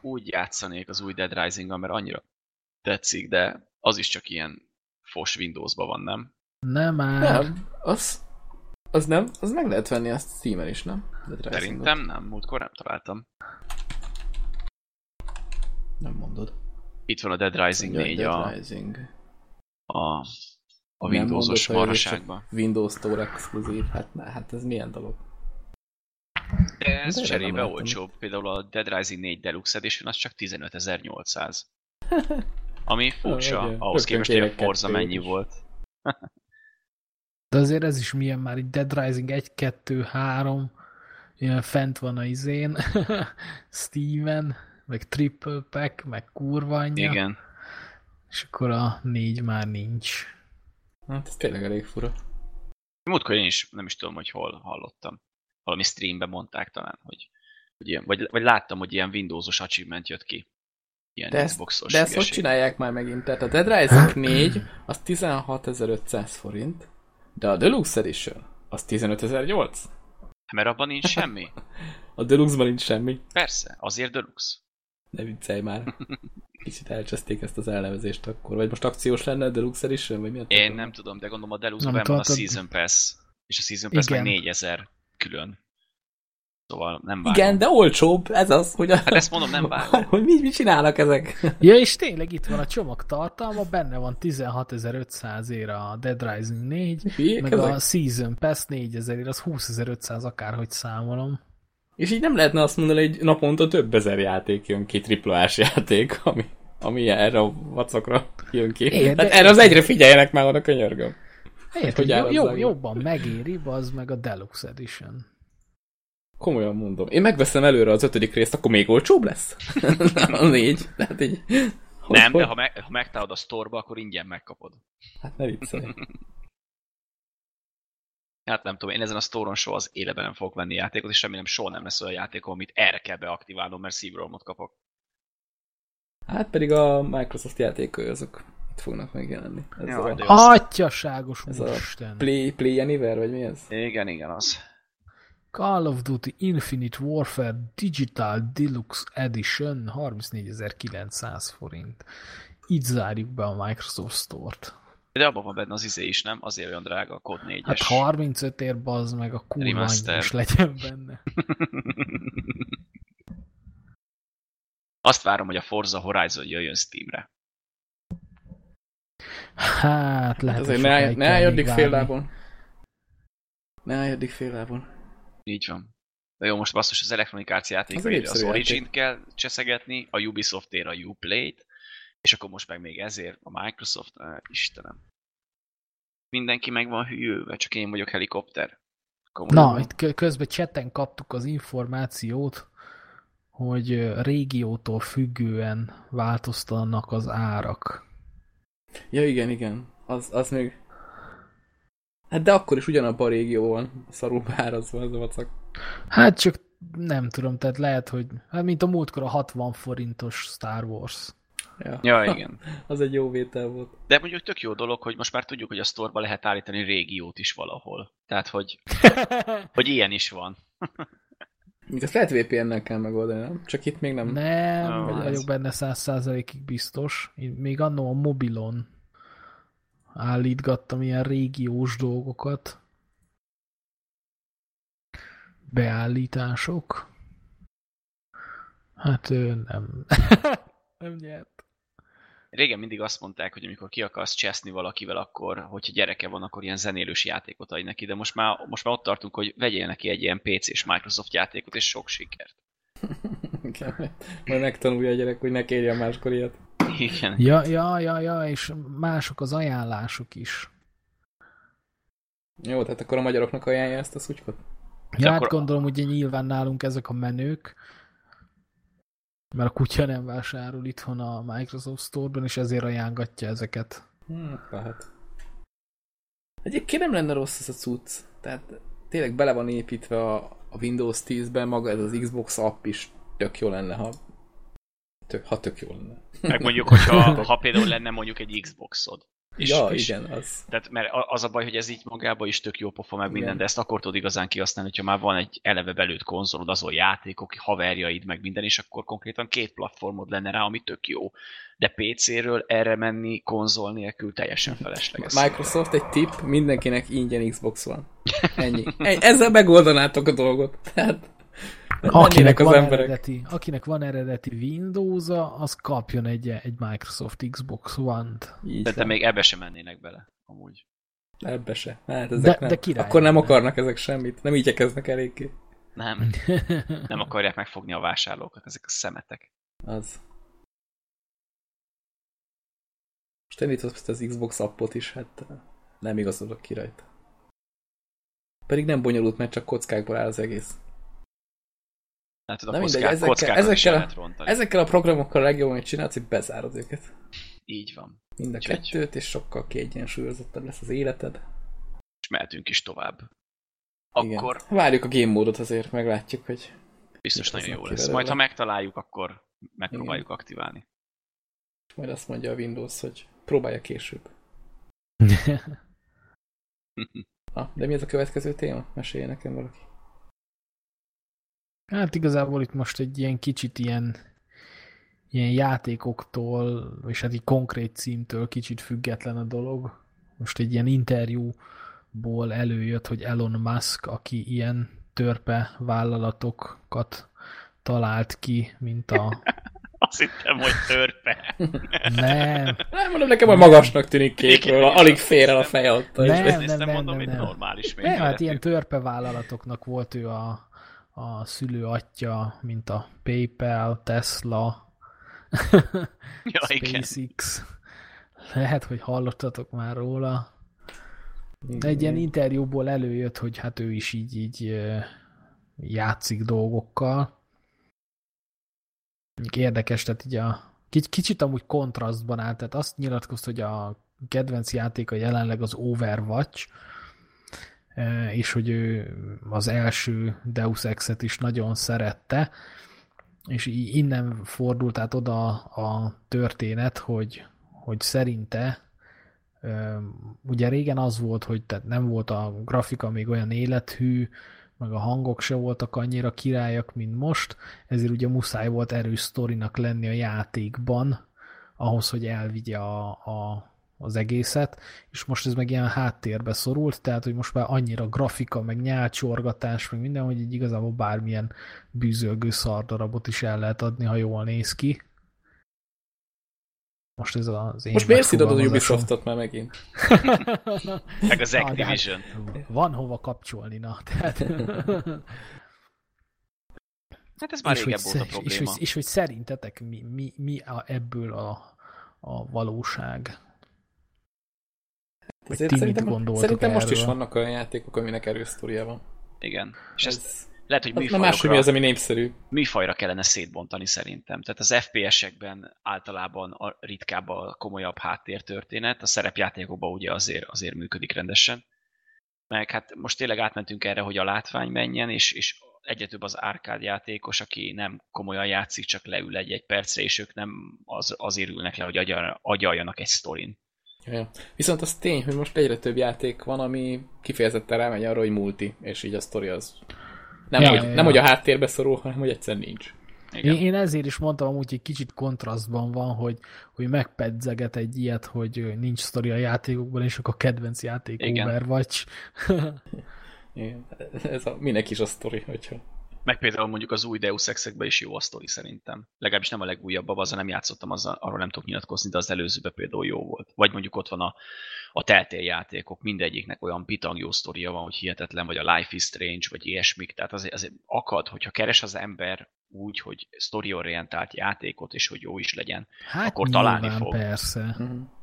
Úgy játszanék az új Dead rising mert annyira tetszik, de az is csak ilyen fos Windowsban van, nem? Nem már. Nem, az, az nem, az meg lehet venni azt Steam-en is, nem? Szerintem nem, múltkor nem találtam. Nem mondod. Itt van a Dead Rising Mondja, 4 Dead a, Rising. a, a Windowsos maraságban. Windows Store exkluzív. Hát, ne, hát ez milyen dolog? De ez De cserébe olcsóbb. Például a Dead Rising 4 Deluxe Edition az csak 15.800. Ami furcsa, ugye. ahhoz képest, hogy a Forza mennyi is. volt. De azért ez is milyen már, így Dead Rising 1, 2, 3, ilyen fent van a izén, Steven, meg Triple Pack, meg kurva anyja, Igen. és akkor a négy már nincs. Hát ez tényleg elég fura. Múltkor én is nem is tudom, hogy hol hallottam. Valami streamben mondták talán, hogy, hogy ilyen, vagy, vagy láttam, hogy ilyen Windowsos achievement jött ki. Ilyen De ezt, Xboxos de ezt hogy csinálják már megint? Tehát a Dead Rising 4 az 16.500 forint, de a Deluxe Edition az 15.008. Hát Mert abban nincs semmi. A Deluxe-ban nincs semmi. Persze, azért Deluxe. Ne viccelj már. Kicsit elcseszték ezt az elnevezést akkor. Vagy most akciós lenne a Deluxe Edition? Vagy mi a Én tudom? nem tudom, de gondolom a Nem Deluxe-ben van a Season Pass. És a Season Pass meg Igen. 4000 külön. Szóval nem vágom. Igen, de olcsóbb, ez az, hogy, a, Hát ezt mondom, nem vágom. hogy mit, mit csinálnak ezek. Ja, és tényleg itt van a csomag tartalma, benne van 16.500 ér a Dead Rising 4, Hülyék meg ezek? a Season Pass 4000 ér, az 20.500 akárhogy számolom. És így nem lehetne azt mondani, hogy naponta több ezer játék jön ki, triplás játék, ami, ami erre a vacakra jön ki. Igen, hát de- erre az egyre figyeljenek már oda, könyörgöm. Érted, Hogy jó, jó, meg? jobban megéri, az meg a Deluxe Edition. Komolyan mondom. Én megveszem előre az ötödik részt, akkor még olcsóbb lesz? a négy. Tehát így... Nem, de ha, me- ha megtalálod a sztorba, akkor ingyen megkapod. Hát ne viccelj. Hát nem tudom, én ezen a sztoron soha az életben nem fogok venni játékot, és remélem soha nem lesz olyan játékom, amit erre kell beaktiválnom, mert szívrohamot kapok. Hát pedig a Microsoft játékai azok itt fognak megjelenni. Ez Jaj, a. Atyaságos Ez a úristen! Play, Play Anywhere, vagy mi ez? Igen, igen, az. Call of Duty Infinite Warfare Digital Deluxe Edition 34.900 forint. Így zárjuk be a Microsoft Store-t. De abban van benne az izé is, nem? Azért olyan drága a kód 4-es. Hát 35 ér bazd meg a kurva is legyen benne. Azt várom, hogy a Forza Horizon jöjjön Steamre. Hát lehet, Hát azért ne, állj- ne állj addig fél lábon. Ne állj addig fél lábon. Így van. De jó, most basszus, az Electronic Arts Az az origin kell cseszegetni, a Ubisoft-ér a Uplay-t, és akkor most meg még ezért a Microsoft, ah, Istenem. Mindenki meg van hűlve, csak én vagyok helikopter. Komolyan. Na, itt kö- közben chatten kaptuk az információt, hogy régiótól függően változtanak az árak. Ja igen, igen. Az, az még... Hát de akkor is ugyanabban a régióban szarul beárazva ez a vacak. Hát csak nem tudom, tehát lehet, hogy hát mint a múltkor a 60 forintos Star Wars. Ja. Ja, igen. Az egy jó vétel volt. De mondjuk tök jó dolog, hogy most már tudjuk, hogy a sztorba lehet állítani régiót is valahol. Tehát, hogy, hogy ilyen is van. Mint ezt lehet VPN-nel kell megoldani, nem? Csak itt még nem. Nem, Ah, vagy ez- vagyok benne száz százalékig biztos. Én még annó a mobilon állítgattam ilyen régiós dolgokat. Beállítások. Hát ő nem. nem nyert. Régen mindig azt mondták, hogy amikor ki akarsz cseszni valakivel, akkor, hogyha gyereke van, akkor ilyen zenélős játékot adj neki, de most már, most már ott tartunk, hogy vegyél neki egy ilyen PC-s Microsoft játékot, és sok sikert. Igen. Majd megtanulja a gyerek, hogy ne kérjen máskor ilyet. Igen. Ja, ja, ja, ja, és mások az ajánlások is. Jó, tehát akkor a magyaroknak ajánlja ezt a szutykot? Ja, hát akkor- gondolom, hogy nyilván nálunk ezek a menők, mert a kutya nem vásárol itthon a Microsoft Store-ban, és ezért ajángatja ezeket. Hm, lehet. Egyébként nem lenne rossz ez a cucc. Tehát tényleg bele van építve a, a Windows 10-ben, maga ez az Xbox app is tök jó lenne, ha tök, ha tök jó lenne. Meg mondjuk, hogyha ha például lenne mondjuk egy Xboxod. És, ja, és, igen, az. Tehát, mert az a baj, hogy ez így magában is tök jó pofa meg Igen. minden, de ezt akkor tudod igazán kihasználni, hogyha már van egy eleve belőtt konzolod, azon játékok, haverjaid, meg minden, és akkor konkrétan két platformod lenne rá, ami tök jó. De PC-ről erre menni konzol nélkül teljesen felesleges. Microsoft egy tip, mindenkinek ingyen Xbox van. Ennyi. Ennyi. Ezzel megoldanátok a dolgot. Tehát Akinek az van, emberek. eredeti, akinek van eredeti Windows-a, az kapjon egy, egy Microsoft Xbox One-t. De te még ebbe sem mennének bele, amúgy. Ebbe se. Hát ezek De- nem. de király Akkor nem akarnak ezek semmit. Nem igyekeznek eléggé. Nem, nem akarják megfogni a vásárlókat, ezek a szemetek. Az. Most elindított az Xbox appot is, hát nem igazodok ki rajta. Pedig nem bonyolult, mert csak kockákból áll az egész. Látod, a Na mindegy, kockák, ezekkel- kockákat ezekkel a- lehet rontani. Ezekkel a programokkal a legjobb, amit csinálsz, hogy bezárod őket. Így van. Mind a Úgyhogy- kettőt, és sokkal kiegyensúlyozottabb lesz az életed. És mehetünk is tovább. Igen. Akkor Várjuk a game módot azért, meglátjuk, hogy biztos nagyon jó lesz. Majd, ha megtaláljuk, akkor megpróbáljuk aktiválni. majd azt mondja a Windows, hogy próbálja később. Ah, de mi ez a következő téma? Mesélje nekem valaki. Hát igazából itt most egy ilyen kicsit ilyen, ilyen játékoktól, és hát egy konkrét címtől kicsit független a dolog. Most egy ilyen interjúból előjött, hogy Elon Musk, aki ilyen törpe vállalatokat talált ki, mint a... Azt hittem, hogy törpe. Nem, Nem, mondom, nekem a magasnak tűnik képről, alig fér el a feje ott. Nem, nem, nem, mondom, nem, hogy nem. normális nem, hát ilyen törpe vállalatoknak volt ő a, a szülő atya, mint a PayPal, Tesla, Ja, igen. SpaceX. Lehet, hogy hallottatok már róla. De egy ilyen interjúból előjött, hogy hát ő is így, így játszik dolgokkal. Érdekes, tehát így a kic- kicsit amúgy kontrasztban áll, tehát azt nyilatkozta, hogy a kedvenc játéka jelenleg az Overwatch, és hogy ő az első Deus Ex-et is nagyon szerette, és innen fordult át oda a történet, hogy, hogy szerinte Ö, ugye régen az volt, hogy tehát nem volt a grafika még olyan élethű, meg a hangok se voltak annyira királyak, mint most, ezért ugye muszáj volt erős sztorinak lenni a játékban, ahhoz, hogy elvigye a, a, az egészet, és most ez meg ilyen háttérbe szorult, tehát, hogy most már annyira grafika, meg nyálcsorgatás, meg minden, hogy így igazából bármilyen bűzölgő szardarabot is el lehet adni, ha jól néz ki. Most ez az én Most miért szidod az megfogalmazásom. Ubisoftot már megint? Meg az Na, de hát Activision. Van hova kapcsolni, na. Tehát... Hát ez már és, régebb hogy, volt a sze- és, probléma. hogy, és hogy szerintetek mi, mi, mi a, ebből a, a valóság? Ezért ti mit szerintem, gondoltok szerintem most is vannak olyan játékok, aminek erős sztoria van. Igen. És ezt Ez, lehet, hogy az nem más, hogy mi műfajokra, az, ami népszerű. műfajra kellene szétbontani szerintem. Tehát az FPS-ekben általában a ritkább a komolyabb háttértörténet, a szerepjátékokban ugye azért, azért működik rendesen. Meg hát most tényleg átmentünk erre, hogy a látvány menjen, és, és egyre több az árkád játékos, aki nem komolyan játszik, csak leül egy-egy percre, és ők nem az, azért ülnek le, hogy agyal, agyaljanak egy sztorin. Ja. Viszont az tény, hogy most egyre több játék van, ami kifejezetten rámegy arra, hogy multi, és így a sztori az nem, Ja, hogy, ja, nem hogy a háttérbe szorul, hanem hogy egyszer nincs. Igen. Én, én ezért is mondtam amúgy, hogy kicsit kontrasztban van, hogy, hogy megpedzeget egy ilyet, hogy nincs sztori a játékokban, és akkor a kedvenc játék Igen. Overwatch. Igen. Ez a, minek is a sztori, hogyha... Meg például mondjuk az új Deus Ex-ekben is jó a sztori szerintem. Legalábbis nem a legújabb, azzal nem játszottam, azzal, arról nem tudok nyilatkozni, de az előzőben például jó volt. Vagy mondjuk ott van a, a Telltale játékok, mindegyiknek olyan pitang jó sztoria van, hogy hihetetlen, vagy a Life is Strange, vagy ilyesmik. Tehát azért, azért akad, hogyha keres az ember úgy, hogy story-orientált játékot, és hogy jó is legyen. Hát Akkor találni fog. persze. Uh-huh.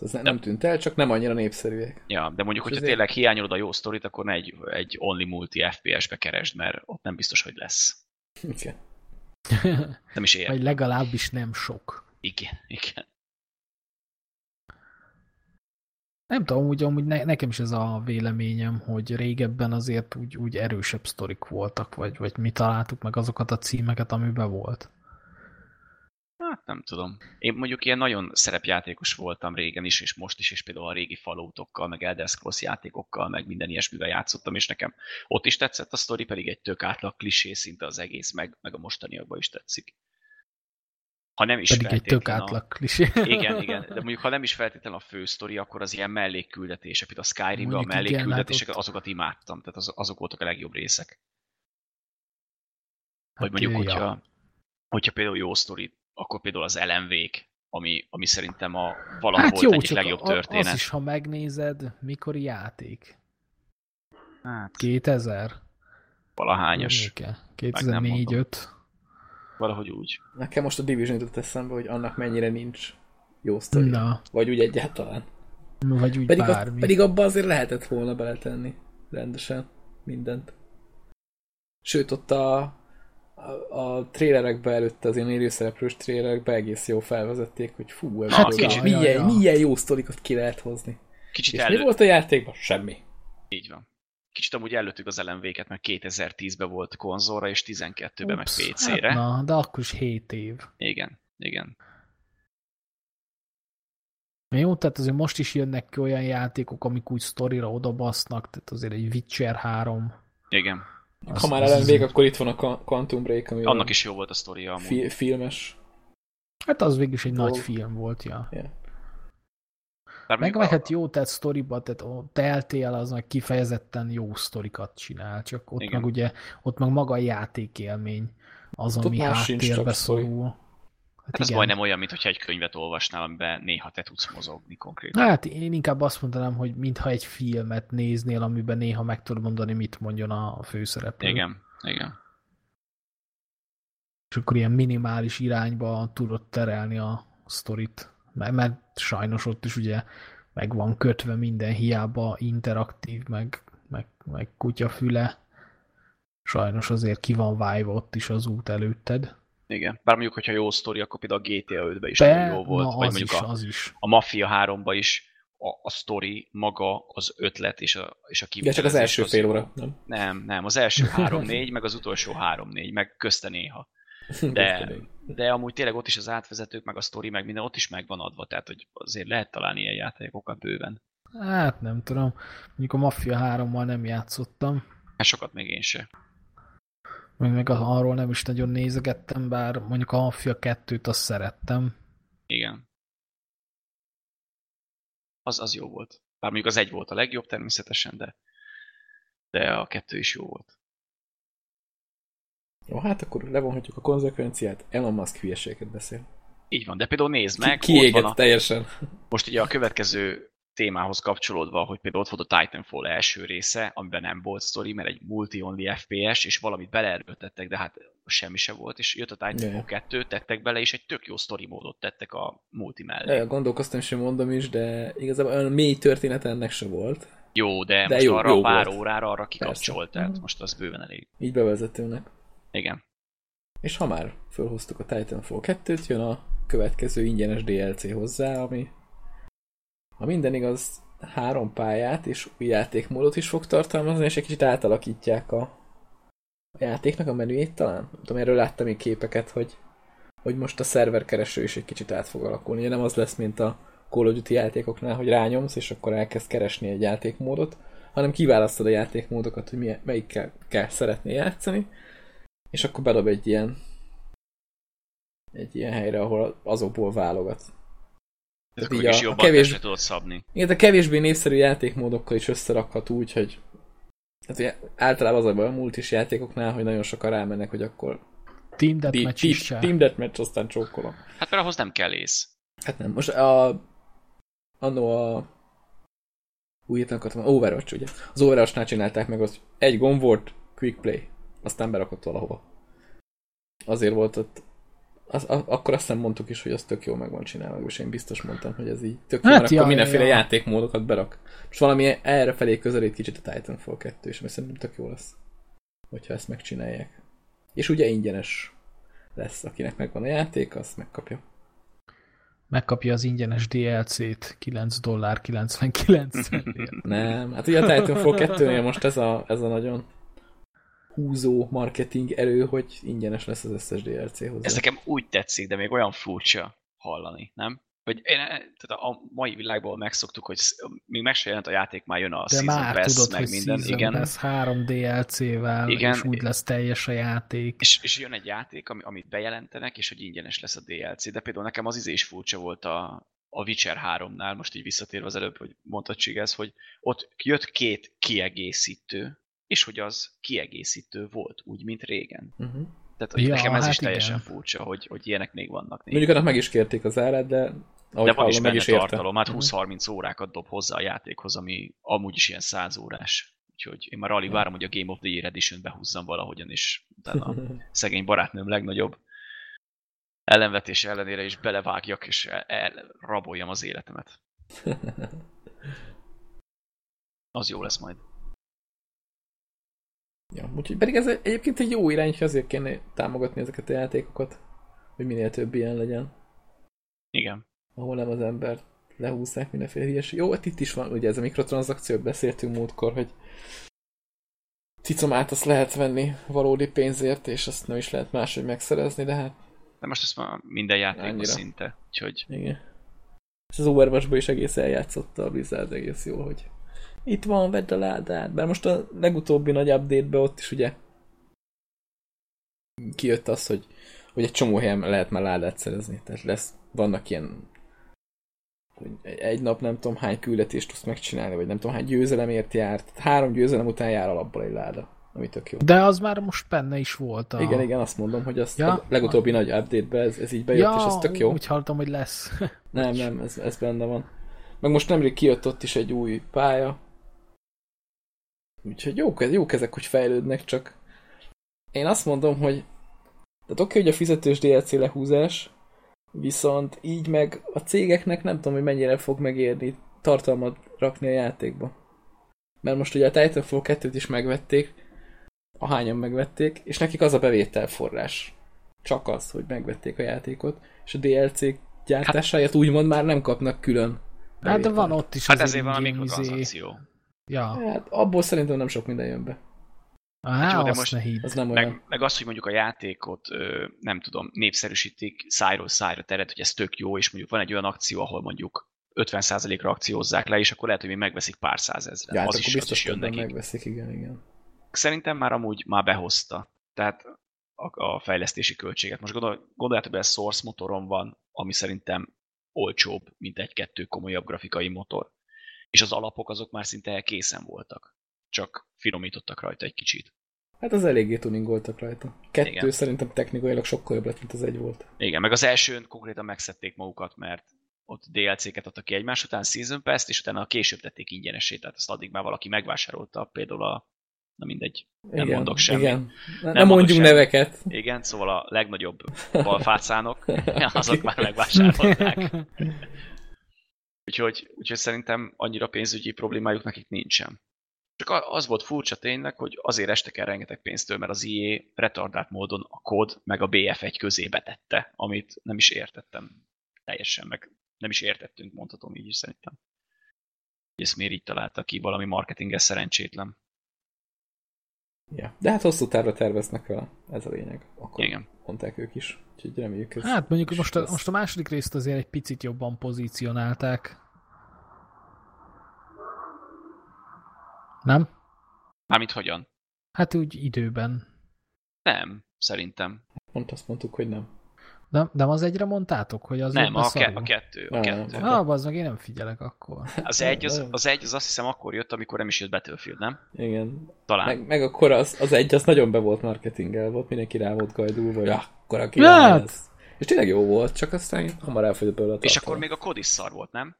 Ez nem, nem tűnt el, csak nem annyira népszerűek. Ja, de mondjuk, És hogyha tényleg hiányolod a jó sztorit, akkor ne egy, egy only multi FPS-be keresd, mert ott nem biztos, hogy lesz. Igen. Nem is ér. Vagy legalábbis nem sok. Igen, igen. Nem tudom, úgy, amúgy ne, nekem is ez a véleményem, hogy régebben azért úgy, úgy erősebb sztorik voltak, vagy, vagy mi találtuk meg azokat a címeket, amiben volt. Hát nem tudom. Én mondjuk ilyen nagyon szerepjátékos voltam régen is, és most is, és például a régi falótokkal, meg Elder Scrolls játékokkal, meg minden ilyesmivel játszottam, és nekem ott is tetszett a sztori, pedig egy tök átlag klisé szinte az egész, meg, meg a mostaniakban is tetszik. Ha nem is Pedig egy tök átlag klisé. Igen, igen, de mondjuk ha nem is feltétlenül a fő sztori, akkor az ilyen mellékküldetések, például a Skyrimben a Mondjuk igen, mellékküldetések, hát azokat imádtam, tehát az, azok voltak a legjobb részek. Vagy Hát, mondjuk, ja. hogyha, hogyha például jó sztori, akkor például az lmv ami, ami szerintem a valaha Hát volt jó, egyik legjobb a- történet. az is, ha megnézed, mikori játék? Hát, 2000? valahányos, Környéke? nem 2004-5? valahogy úgy. Nekem most a Division jutott eszembe, hogy annak mennyire nincs jó sztori. Na, Vagy úgy egyáltalán. vagy úgy Pedig, bármi. a, pedig abba azért lehetett volna beletenni rendesen mindent. Sőt, ott a, a, a trélerekbe előtte, az ilyen élőszereplős trélerekbe egész jó felvezették, hogy fú, ebből Hát, milyen, kicsit- milyen, ja, ja. milyen jó sztorikat ki lehet hozni. Kicsit És mi elő... volt a játékban? Semmi. Így van. Kicsit amúgy előttük az LMV-ket, mert 2010-ben volt konzolra, és 12-ben meg PC-re. Hát na, de akkor is 7 év. Igen, igen. Jó, tehát azért most is jönnek ki olyan játékok, amik úgy sztorira odabasznak, tehát azért egy Witcher 3. Igen. Az- ha már ellenvég, akkor itt van a Qua- Quantum Break, ami Annak is jó volt a sztoria amúgy. fi- filmes. Hát az végül is egy Dolog. nagy film volt, ja. Yeah. Meg, meg hát jó, tehát sztoriba, tehát a Telltale az meg kifejezetten jó sztorikat csinál, csak ott Igen. meg ugye, ott meg maga a játékélmény az, Ott ami háttérbe szorul. Hát Hát ez majdnem olyan, mintha egy könyvet olvasnál, amiben néha te tudsz mozogni konkrétan. Hát én inkább azt mondanám, hogy mintha egy filmet néznél, amiben néha meg tudod mondani, mit mondjon a főszereplő. Igen, igen. És akkor ilyen minimális irányba tudod terelni a sztorit. Mert, mert sajnos ott is ugye meg van kötve minden, hiába interaktív, meg, meg, meg kutyafüle. Sajnos azért ki van vájva ott is az út előtted. Igen. Bár mondjuk, hogyha jó sztori, akkor például a GTA 5-ben is De, nagyon jó volt. na, vagy az mondjuk is, a, az is. a Mafia 3-ba is a, a sztori, maga, az ötlet és a, és a De csak az kivitelezés első az fél óra, nem? Nem, nem, az első 3-4, meg az utolsó 3-4, meg közte néha. De, de amúgy tényleg ott is az átvezetők, meg a sztori, meg minden ott is meg van adva, tehát hogy azért lehet találni ilyen játékokat bőven. Hát nem tudom. Mondjuk a Mafia 3-mal nem játszottam. Hát sokat még én se. Meg, meg arról nem is nagyon nézegettem, bár mondjuk a Mafia 2-t azt szerettem. Igen. Az, az jó volt. Bár mondjuk az egy volt a legjobb természetesen, de, de a kettő is jó volt. Jó, hát akkor levonhatjuk a konzekvenciát. Elon Musk hülyeséget beszél. Így van, de például nézd Ki, meg, ott kiégett van a, teljesen. most ugye a következő témához kapcsolódva, hogy például ott volt a Titanfall első része, amiben nem volt sztori, mert egy multi-only FPS, és valamit beleerőltettek, de hát semmi se volt, és jött a Titanfall Jaj. 2, tettek bele, és egy tök jó sztori módot tettek a multi mellé. Ja, gondolkoztam, én mondom is, de igazából olyan mély történet ennek se volt. Jó, de, De most jó- arra jó pár volt. órára arra kikapcsolt, Persze. tehát Mhm. most az bőven elég. Így bevezetőnek. Igen. És ha már felhoztuk a Titanfall 2-t, jön a következő ingyenes DLC hozzá, ami ha minden igaz, három pályát és új játékmódot is fog tartalmazni, és egy kicsit átalakítják a, a játéknak a menüjét talán. Nem tudom, erről láttam még képeket, hogy, hogy most a szerverkereső is egy kicsit át fog alakulni. Ugye nem az lesz, mint a Call of Duty játékoknál, hogy rányomsz, és akkor elkezd keresni egy játékmódot, hanem kiválasztod a játékmódokat, hogy milyen, melyikkel kell szeretnél játszani, és akkor bedob egy ilyen egy ilyen helyre, ahol azokból válogat. Így akkor is a- jobban kevés- tudod szabni. Igen, de kevésbé népszerű játékmódokkal is összerakhat úgy, hogy hát ugye általában az a baj a multis játékoknál, hogy nagyon sokan rámennek, hogy akkor Team Deathmatch is se. Team Deathmatch, aztán csókolom. Hát mert ahhoz nem kell ész. Hát nem, most a annó a új akartam, Overwatch ugye. Az Overwatch-nál csinálták meg azt, egy gomb volt, quick play, aztán berakott valahova. Azért volt ott az, a, akkor azt nem mondtuk is, hogy az tök jó meg van csinálva, és én biztos mondtam, hogy ez így tök jó, Hát hát ja, akkor mindenféle ja. játékmódokat berak. Most valami erre felé közelít kicsit a Titanfall 2, és szerintem tök jó lesz, hogyha ezt megcsinálják. És ugye ingyenes lesz, akinek megvan a játék, azt megkapja. Megkapja az ingyenes DLC-t 9 dollár 99 centért. Nem, hát ugye a Titanfall 2-nél most ez a, ez a nagyon húzó marketing erő, hogy ingyenes lesz az összes DLC hozzá. Ez nekem úgy tetszik, de még olyan furcsa hallani, nem? Hogy én, tehát a mai világból megszoktuk, hogy még meg se jelent a játék, már jön a De Season már Pass, tudod, meg hogy minden. Season igen. Pass 3 DLC-vel, Igen. és úgy lesz teljes a játék. És, és jön egy játék, ami, amit bejelentenek, és hogy ingyenes lesz a DLC. De például nekem az izé is furcsa volt a, a Witcher 3-nál, most így visszatérve az előbb, hogy mondtad Csigez, hogy ott jött két kiegészítő, és hogy az kiegészítő volt, úgy, mint régen. Uh-huh. Tehát hogy Ja, nekem ez hát is teljesen igen. furcsa, hogy, hogy ilyenek még vannak. néha. Mondjuk annak meg is kérték az árát, de ahogy De van is hallom, meg benne is érte. tartalom, hát Mhm. 20-30 órákat dob hozzá a játékhoz, ami amúgy is ilyen 100 órás. Úgyhogy én már alig várom, hogy a Game of the Year Edition-t behúzzam valahogyan, és utána a szegény barátnőm legnagyobb ellenvetése ellenére is belevágjak, és el, elraboljam az életemet. Az jó lesz majd. Ja, úgyhogy pedig ez egyébként egy jó irány, hogy azért kéne támogatni ezeket a játékokat, hogy minél több ilyen legyen, Igen. ahol nem az ember lehúzzák mindenféle hülyeség. Jó, hát itt is van, ugye ez a mikrotranszakciót beszéltünk múltkor, hogy cicomát azt lehet venni valódi pénzért, és azt nem is lehet máshogy megszerezni, de hát De most ezt már minden játékban szinte. Úgyhogy igen. És az overwatch is egész eljátszotta a Blizzard egész jól, hogy itt van, vedd a ládát. Bár most a legutóbbi nagy update-be ott is ugye kijött az, hogy, hogy egy csomó helyen lehet már ládát szerezni. Tehát lesz, vannak ilyen hogy egy nap nem tudom hány küldetést tudsz megcsinálni, vagy nem tudom hány győzelemért járt. Három győzelem után jár alapból egy láda, ami tök jó. De az már most benne is volt. A... Igen, igen, azt mondom, hogy azt Ja? a legutóbbi nagy update-be ez, ez így bejött, ja, és ez tök jó. úgy hallottam, hogy lesz. Nem, nem, ez, ez benne van. Meg most nemrég kijött ott is egy új pálya. Úgyhogy jók, jók ezek, hogy fejlődnek, csak én azt mondom, hogy tehát oké, hogy a fizetős DLC lehúzás, viszont így meg a cégeknek nem tudom, hogy mennyire fog megérni tartalmat rakni a játékba. Mert most ugye a Titanfall 2-t is megvették, ahányan megvették, és nekik az a bevételforrás. Csak az, hogy megvették a játékot, és a DLC gyártásáért úgymond már nem kapnak külön. Hát de van ott is Hát azért ezért van a ingame mikrotranszakció. Ja. Hát abból szerintem nem sok minden jön be. Á, jó, de azt most- ne hidd. Az nem olyan. Meg, meg az, hogy mondjuk a játékot, ö, nem tudom, népszerűsítik, szájról szájra terjed, hogy ez tök jó, és mondjuk van egy olyan akció, ahol mondjuk 50%-ra akciózzák le, és akkor lehet, hogy még megveszik pár százezret. Ja, hát az, akkor is, az biztos is jön nekik. megveszik, igen, igen. Szerintem már amúgy már behozta. Tehát a, a fejlesztési költséget. Most gondol, gondoljátok be, Source motoron van, ami szerintem olcsóbb, mint egy-kettő komolyabb grafikai motor. És az alapok azok már szinte készen voltak. Csak finomítottak rajta egy kicsit. Hát az eléggé tuningoltak rajta. Kettő Igen. szerintem technikailag sokkal jobb lett, mint az egy volt. Igen, meg az elsőn konkrétan megszedték magukat, mert ott DLC-ket adtak ki egymás után, Season Pass-t, és utána később tették ingyenesé, tehát azt addig már valaki megvásárolta, például a, na mindegy, Nem igen, mondok semmit. Igen. Ne, nem, mondok mondjunk semmit. neveket. igen, szóval a legnagyobb balfácánok, azok már megvásárolták. Úgyhogy, úgyhogy szerintem annyira pénzügyi problémájuk nekik nincsen. Csak az volt furcsa tényleg, hogy azért estek el rengeteg pénztől, mert az IE retardált módon a kód meg a BF1 közé betette, amit nem is értettem teljesen, meg nem is értettünk, mondhatom így is szerintem. Ezt miért így találta ki, valami marketinges szerencsétlen. Ja. De hát hosszú távra terveznek vele, ez a lényeg. Akkor Igen. Mondták ők is. Úgyhogy reméljük ez... Hát mondjuk most a, most a második részt azért egy picit jobban pozícionálták. Nem? Mármint hogyan? Hát úgy időben. Nem, szerintem. Pont azt mondtuk, hogy nem. Nem, nem az egyre mondtátok, hogy az nem, a, ke- a kettő. A Nem, kettő. nem. Ah, az meg én nem figyelek akkor. Az egy az, az egy az azt hiszem akkor jött, amikor nem is jött Battlefield, nem? Igen. Talán. Meg, meg akkor az, az egy, az nagyon be volt marketingel, volt mindenki rá volt gajdulva, hogy akkor a Hát. király ez. És tényleg jó volt, csak aztán hamar elfogyott belőle a És akkor még a kod is szar volt, nem?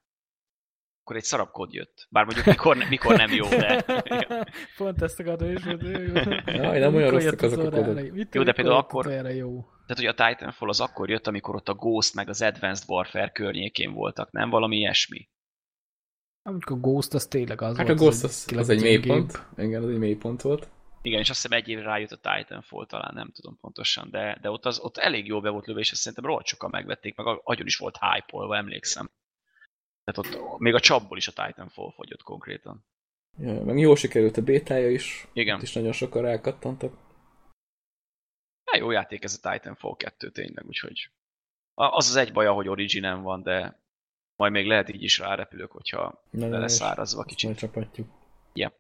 Akkor egy szarabb kod jött. Bár mondjuk mikor, ne, mikor nem jó, de... Pont ezt akartam is mondani. Jaj, nem olyan rosszak azok a kodok. Jó, de például akkor- Erre jó. Tehát ugye a Titanfall az akkor jött, amikor ott a Ghost meg az Advanced Warfare környékén voltak, nem? Valami ilyesmi. Amikor a Ghost az tényleg az Hát a volt. Ghost az az, az egy mélypont. Igen, az egy mélypont volt. Igen, és azt hiszem egy évre rájött a Titanfall, talán nem tudom pontosan, de, de ott, az, ott elég jól be volt lőve, és szerintem rohadt sokan megvették, meg a- agyon is volt hype emlékszem. Tehát ott még a csapból is a Titanfall fogyott konkrétan. Ja, meg jól sikerült a bétája is. Igen. Ott is nagyon sokan rákattantak. Jó játék ez a Titanfall 2 tényleg, úgyhogy az az egy baja, hogy originen van, de majd még lehet így is rárepülök, hogyha Na, le lesz azt kicsit. Majd csapatjuk. Ja.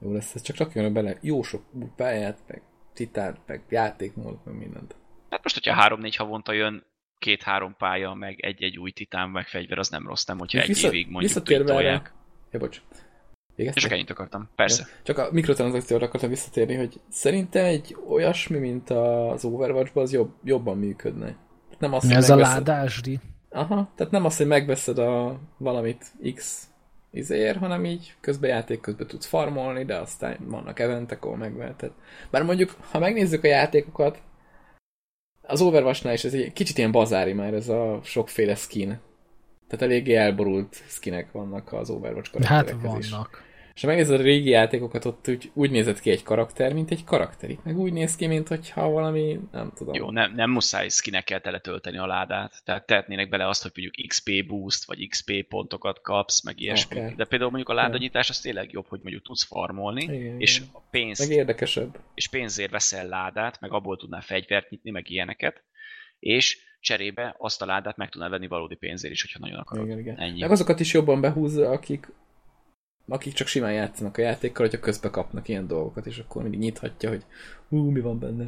Jó lesz, ez csak rakjon bele jó sok pályát, meg titánt, meg játékmódot, meg mindent. Hát most, hogyha három-négy havonta jön két-három pálya, meg egy-egy új titán, meg fegyver, az nem rossz, nem, hogyha egy Vissza- évig mondjuk visszatérve erre-. Ja, bocs. És Végeztek? csak ennyit akartam. Persze. Ja. Csak a mikrotranszakcióra akartam visszatérni, hogy szerintem egy olyasmi, mint az Overwatchban, az jobb, jobban működne. Nem az, hogy Ez a megveszed- ládásdi. Aha, tehát nem az, hogy megveszed a valamit X izéért, hanem így közben játék közben tudsz farmolni, de aztán vannak eventek, ahol megveheted. Bár mondjuk, ha megnézzük a játékokat, az Overwatchnál is ez egy kicsit ilyen bazári már ez a sokféle skin. Tehát eléggé elborult skinek vannak az Overwatch Hát karakterekhez is. És megnézed a régi játékokat, ott úgy, úgy nézett ki egy karakter, mint egy karakter. Itt meg úgy néz ki, mint hogyha valami, nem tudom. Jó, nem, nem muszáj skinekkel teletölteni a ládát, tehát tehetnének bele azt, hogy mondjuk XP boost, vagy XP pontokat kapsz, meg ilyesmi. Akár. De például mondjuk a ládanyítás az tényleg jobb, hogy mondjuk tudsz farmolni, Igen, és igen. a pénzt Meg érdekesebb. és pénzért veszel ládát, meg abból tudnál fegyvert nyitni, meg ilyeneket, és cserébe azt a ládát meg tudnál venni valódi pénzért is, hogyha nagyon akarod. Igen, igen. Ennyi. Meg azokat is jobban behúzza, akik, akik csak simán játszanak a játékkal, hogyha közbe kapnak ilyen dolgokat, és akkor mindig nyithatja, hogy hú, mi van benne.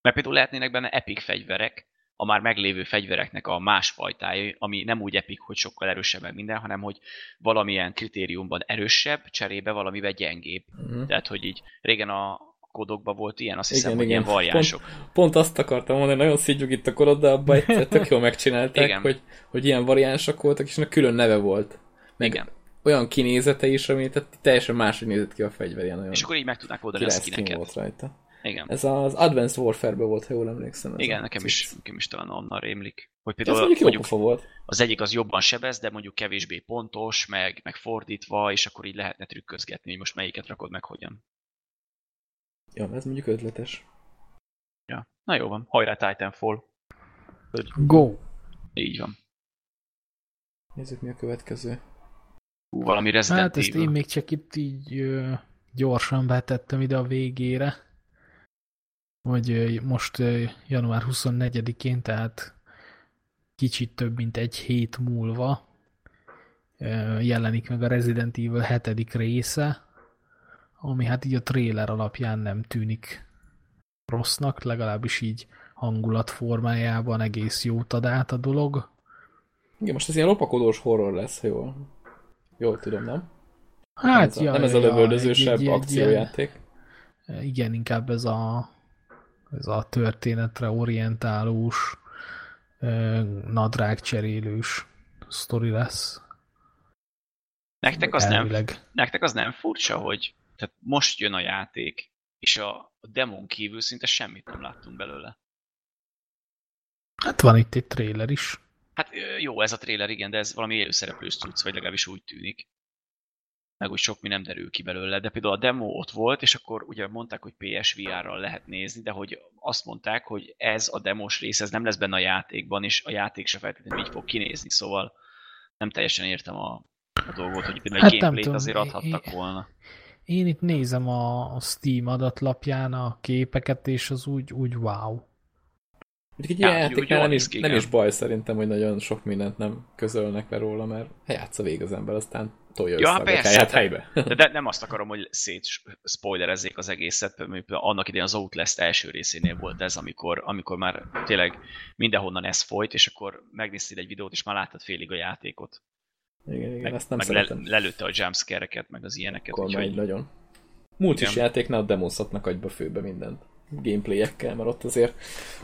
Mert például lehetnének benne epic fegyverek, a már meglévő fegyvereknek a más fajtája, ami nem úgy epik, hogy sokkal erősebb meg minden, hanem hogy valamilyen kritériumban erősebb, cserébe valamivel gyengébb. Mhm. Tehát, hogy így régen a kodokban volt ilyen, azt hiszem, Igen, hogy igen. ilyen variánsok. Pont azt akartam mondani, nagyon szígyug itt a korod, de abban egyszer tök jól megcsinálták, Igen. hogy, hogy ilyen variánsok voltak, és ennek külön neve volt. Meg Igen. Olyan kinézete is, ami tehát teljesen máshogy nézett ki a fegyver, ilyen És akkor így meg tudnák oldani a skineket. volt rajta. Igen. Ez az Advanced Warfare-ben volt, ha jól emlékszem. Ez Igen, nekem is, nekem is talán onnan rémlik. Hogy Ez például mondjuk jó mondjuk pofa volt. az egyik az jobban sebez, de mondjuk kevésbé pontos, meg, meg fordítva, és akkor így lehetne trükközgetni, hogy most melyiket rakod meg hogyan. Ja, ez mondjuk ötletes. Ja. Na jó van, hajrá Titanfall. Go! Így van. Nézzük, mi a következő. Hú, valami Resident Hát ezt Evil. én még csak itt így ö, gyorsan betettem ide a végére, hogy ö, most ö, január 24-én, tehát kicsit több mint egy hét múlva ö, jelenik meg a Resident Evil 7. része, ami hát így a trailer alapján nem tűnik rossznak, legalábbis így hangulat formájában egész jót ad át a dolog. Igen, most ez ilyen lopakodós horror lesz, ha jól, jól tudom, nem? nem Hát, ez a, ja, nem ez a ja, lövöldözősebb egy akciójáték. ilyen- Igen, inkább ez a, ez a történetre orientálós, ö, nadrágcserélős sztori lesz. Nektek az, nem, nektek az nem furcsa, hogy tehát most jön a játék, és a, a demon kívül szinte semmit nem láttunk belőle. Hát van itt egy trailer is. Hát jó, ez a trailer, igen, de ez valami élőszereplős cucc, vagy legalábbis úgy tűnik. Meg úgy sok mi nem derül ki belőle, de például a demo ott volt, és akkor ugye mondták, hogy PSVR-ral lehet nézni, de hogy azt mondták, hogy ez a demos rész, ez nem lesz benne a játékban, és a játék se feltétlenül így fog kinézni, szóval nem teljesen értem a, a dolgot, hogy például Hát egy gameplayt azért adhattak volna. Én itt nézem a Steam adatlapján a képeket, és az úgy, úgy wow. Mondjuk egy ilyen játéknál jól nem, is, nem is baj szerintem, hogy nagyon sok mindent nem közölnek le róla, mert játsza végig az ember, aztán tolja Ja, össze hát a persze, gatyáját de- helybe. De, de nem azt akarom, hogy szét spoilerezzék az egészet, például annak idején az Outlast első részénél volt ez, amikor, amikor már tényleg mindenhonnan ez folyt, és akkor megnéztél egy videót, és már láttad félig a játékot. Igen, igen, Meg, ezt nem meg le, szeretem. lelőtte a jumpscare-eket, meg az ilyeneket. Akkor Úgyhogy, nagyon. Múlt is játéknál demozhatnak agyba főbe mindent. Gameplayekkel, mert ott azért,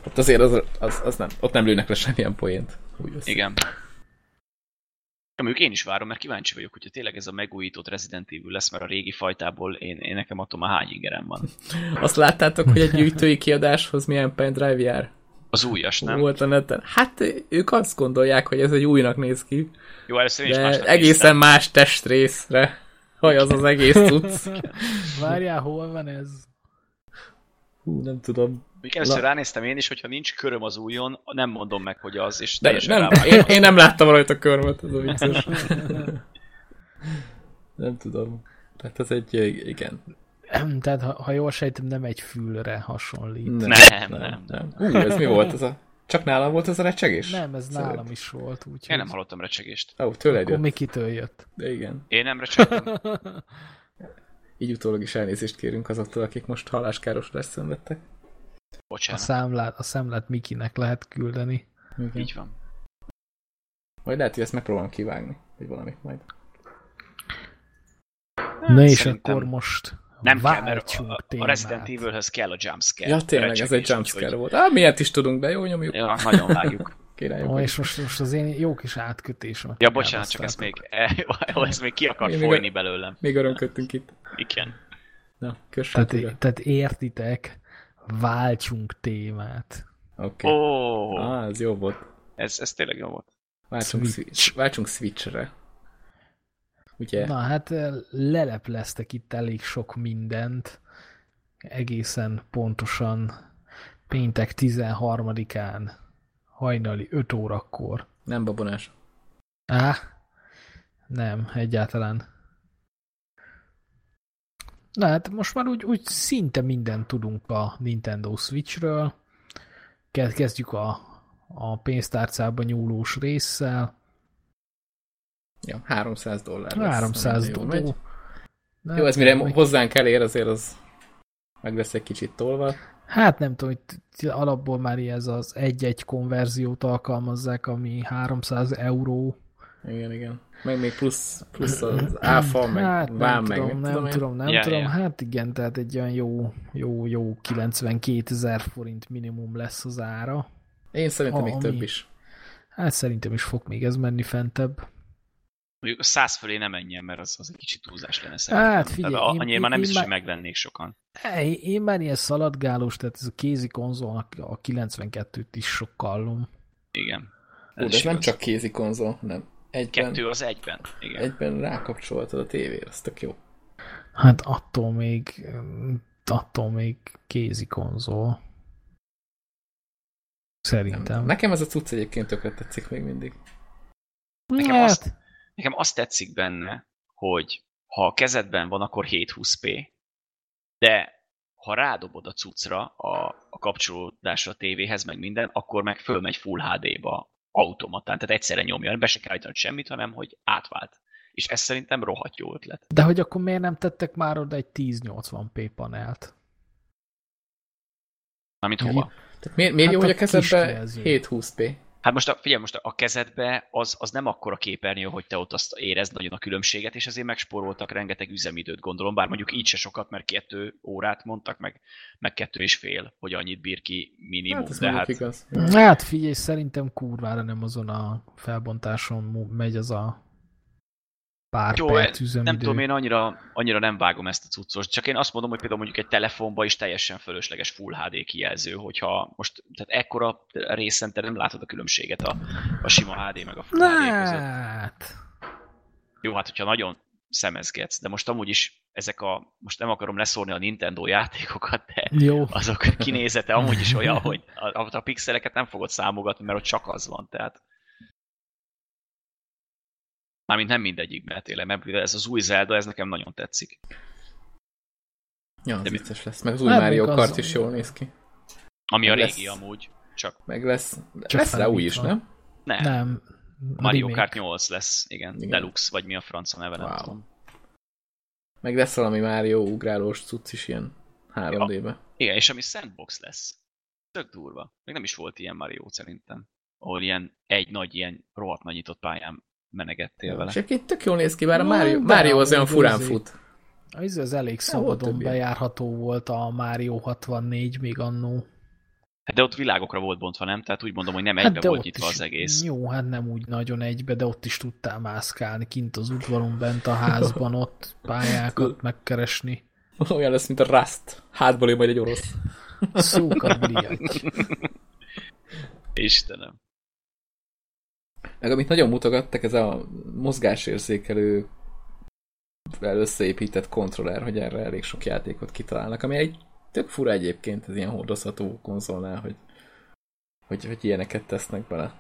ott azért az, az, az nem, ott nem lőnek le semmilyen poént. Úgy össze. igen. Ja, mondjuk én is várom, mert kíváncsi vagyok, hogyha tényleg ez a megújított Resident Evil lesz, mert a régi fajtából én, én nekem attól már hány ingerem van. Azt láttátok, hogy egy gyűjtői kiadáshoz milyen pendrive jár? Az újas, nem? Volt a neten. Hát ők azt gondolják, hogy ez egy újnak néz ki, Jó, először én is egészen néztem. más testrészre. Hogy az az egész cucc. Várjál, hol van ez? Hú, nem tudom. Még először La- ránéztem én is, hogyha nincs köröm az újon, nem mondom meg, hogy az, és De teljesen nem, rá én, én, nem láttam rajta körmöt, ez a vicces. nem tudom. Tehát ez egy, igen. Tehát, ha, ha jól sejtem, nem egy fülre hasonlít. Nem, nem, nem. Ú, ez mi volt? Ez a... Csak nálam volt ez a recsegés? Nem, ez Szerint. nálam is volt, úgyhogy Én nem hallottam recsegést. Ó, tőled akkor jött. Mikitől jött. De igen. Én nem recsegtem. Így utólag is elnézést kérünk azoktól, akik most halláskárosulást szenvedtek. A Bocsánat. számlát, a számlát Mikinek lehet küldeni. Igen. Így van. Majd lehet, hogy ezt megpróbálom kivágni, vagy valamit majd. Na és akkor most Nem kell, mert a, a. Resident Evilhöz kell a jumpscare. Ja, tényleg, ez egy jumpscare volt. Á, miért is tudunk be, jó nyomjuk. Ja, nagyon vágjuk. Királyok. Ó, és most, most az én jó kis átkötésem. Ja, bocsánat, csak ez még, ez még ki akar még folyni a- belőlem. Még örömködtünk itt. Igen. Na, kössön Tehát, tehát értitek, váltsunk témát. Oké. Okay. oh, Ah, ez jó volt. ez, ez tényleg jó volt. Váltsunk, Switch. Switch. váltsunk Switchre. Ugye? Na hát eh, lelepleztek itt elég sok mindent, egészen pontosan péntek 13-án hajnali 5 órakor. Nem babonás. Á, nem, egyáltalán. Na hát most már úgy, úgy szinte mindent tudunk a Nintendo Switchről. Ke- Kezdjük a, a pénztárcába nyúlós résszel. Ja, 300 dollár. lesz, 300 amire jól megy. dollár. Jó, ez mire hozzánk elér, azért az meg lesz egy kicsit tolva. Hát nem tudom, hogy alapból már ez az egy-egy konverziót alkalmazzák, ami 300 euró. Igen, igen. Meg még plusz, plusz az áfa, meg hát nem vám, tudom, meg nem tudom, én. tudom, nem Ja, tudom. ja. Hát igen, tehát egy olyan jó, jó, jó 92 ezer forint minimum lesz az ára. Én szerintem A- még ami- több is. Hát szerintem is fog még ez menni fentebb. Mondjuk a száz fölé nem menjen, mert az, az egy kicsit túlzás lenne szerintem. Hát figyelj, Tehát a- én- annyira már nem én- biztos, én hogy már- megvennék sokan. Én, én már ilyen szaladgálós, tehát ez a kézi konzolnak a 92-t is sokkallom. Igen. Hú, de is ez nem igaz. csak kézi konzol, hanem egyben, Kettő az egyben. Igen. egyben rákapcsolhatod a tévére, az tök jó. Hát attól még, attól még kézi konzol. Szerintem. Nekem ez a cucc egyébként tökre tetszik még mindig. Nekem hát, azt- Nekem azt tetszik benne, hogy ha a kezedben van, akkor 720p, de ha rádobod a cuccra a, a kapcsolódásra a tévéhez, meg minden, akkor meg fölmegy Full HD-ba automatán, tehát egyszerre nyomja, be se kell állítani semmit, hanem hogy átvált. És ez szerintem rohadt jó ötlet. De hogy akkor miért nem tettek már oda egy 1080p panelt? Mármint hova? Tehát miért, miért Hát jó, hogy a kezedbe kisjelző. 720p? Hát most a, figyelj, most a kezedbe az, az nem akkora képernyő, hogy te ott azt érezd nagyon a különbséget, és azért megspóroltak rengeteg üzemidőt, gondolom, bár mondjuk így se sokat, mert kettő órát mondtak, meg, meg kettő és fél, hogy annyit bír ki minimum, Hát ez de hát igaz. Hát figyelj, szerintem kurvára nem azon a felbontáson megy az a pár Jó, perc üzemidő. nem tudom, én annyira, annyira nem vágom ezt a cuccos, csak én azt mondom, hogy például mondjuk egy telefonban is teljesen fölösleges Full HD kijelző, hogyha most, tehát ekkora részen te nem látod a különbséget a, a sima HD meg a Full HD között. Jó, hát hogyha nagyon szemezgetsz, de most amúgy is ezek a, most nem akarom leszórni a Nintendo játékokat, de jó. azok kinézete amúgy is olyan, hogy a, a pixeleket nem fogod számogatni, mert ott csak az van, tehát Mármint nem mindegyikben tényleg, mert ez az új Zelda, ez nekem nagyon tetszik. Ja, az De vicces lesz. Meg az új Hát Mario Kart az- is jól néz ki. Ami a Lesz. régi amúgy, csak Meg lesz, Csak lesz rá új is, felújítva. nem? nem. Nem. Mario remake. Kart 8 lesz, igen. Igen. Deluxe, vagy mi a franca neve, nem Wow. tudom. Meg lesz valami Mario ugrálós cucc is ilyen 3D-be. Igen, és ami sandbox lesz. Tök durva. Még nem is volt ilyen Mario szerintem. Ahol ilyen egy nagy, ilyen rohadt nagy nyitott pályán menegettél vele. És egyébként tök jól néz ki, bár a Mario, Mario az olyan furán fut. Az, az elég szabadon bejárható volt a Mario 64 még annó. Hát de ott világokra volt bontva, nem? Tehát úgy mondom, hogy nem egybe Hát volt nyitva is, az egész. Jó, hát nem úgy nagyon egybe, de ott is tudtál mászkálni kint az udvaron, bent a házban, ott pályákat megkeresni. Olyan lesz, mint a Rust. Hátból jön majd egy orosz. Szókat. Istenem. Meg amit nagyon mutogattak, ez a mozgásérzékelő összeépített kontroller, hogy erre elég sok játékot kitalálnak, ami egy tök fura egyébként ez ilyen hordozható konzolnál, hogy, hogy, hogy ilyeneket tesznek bele.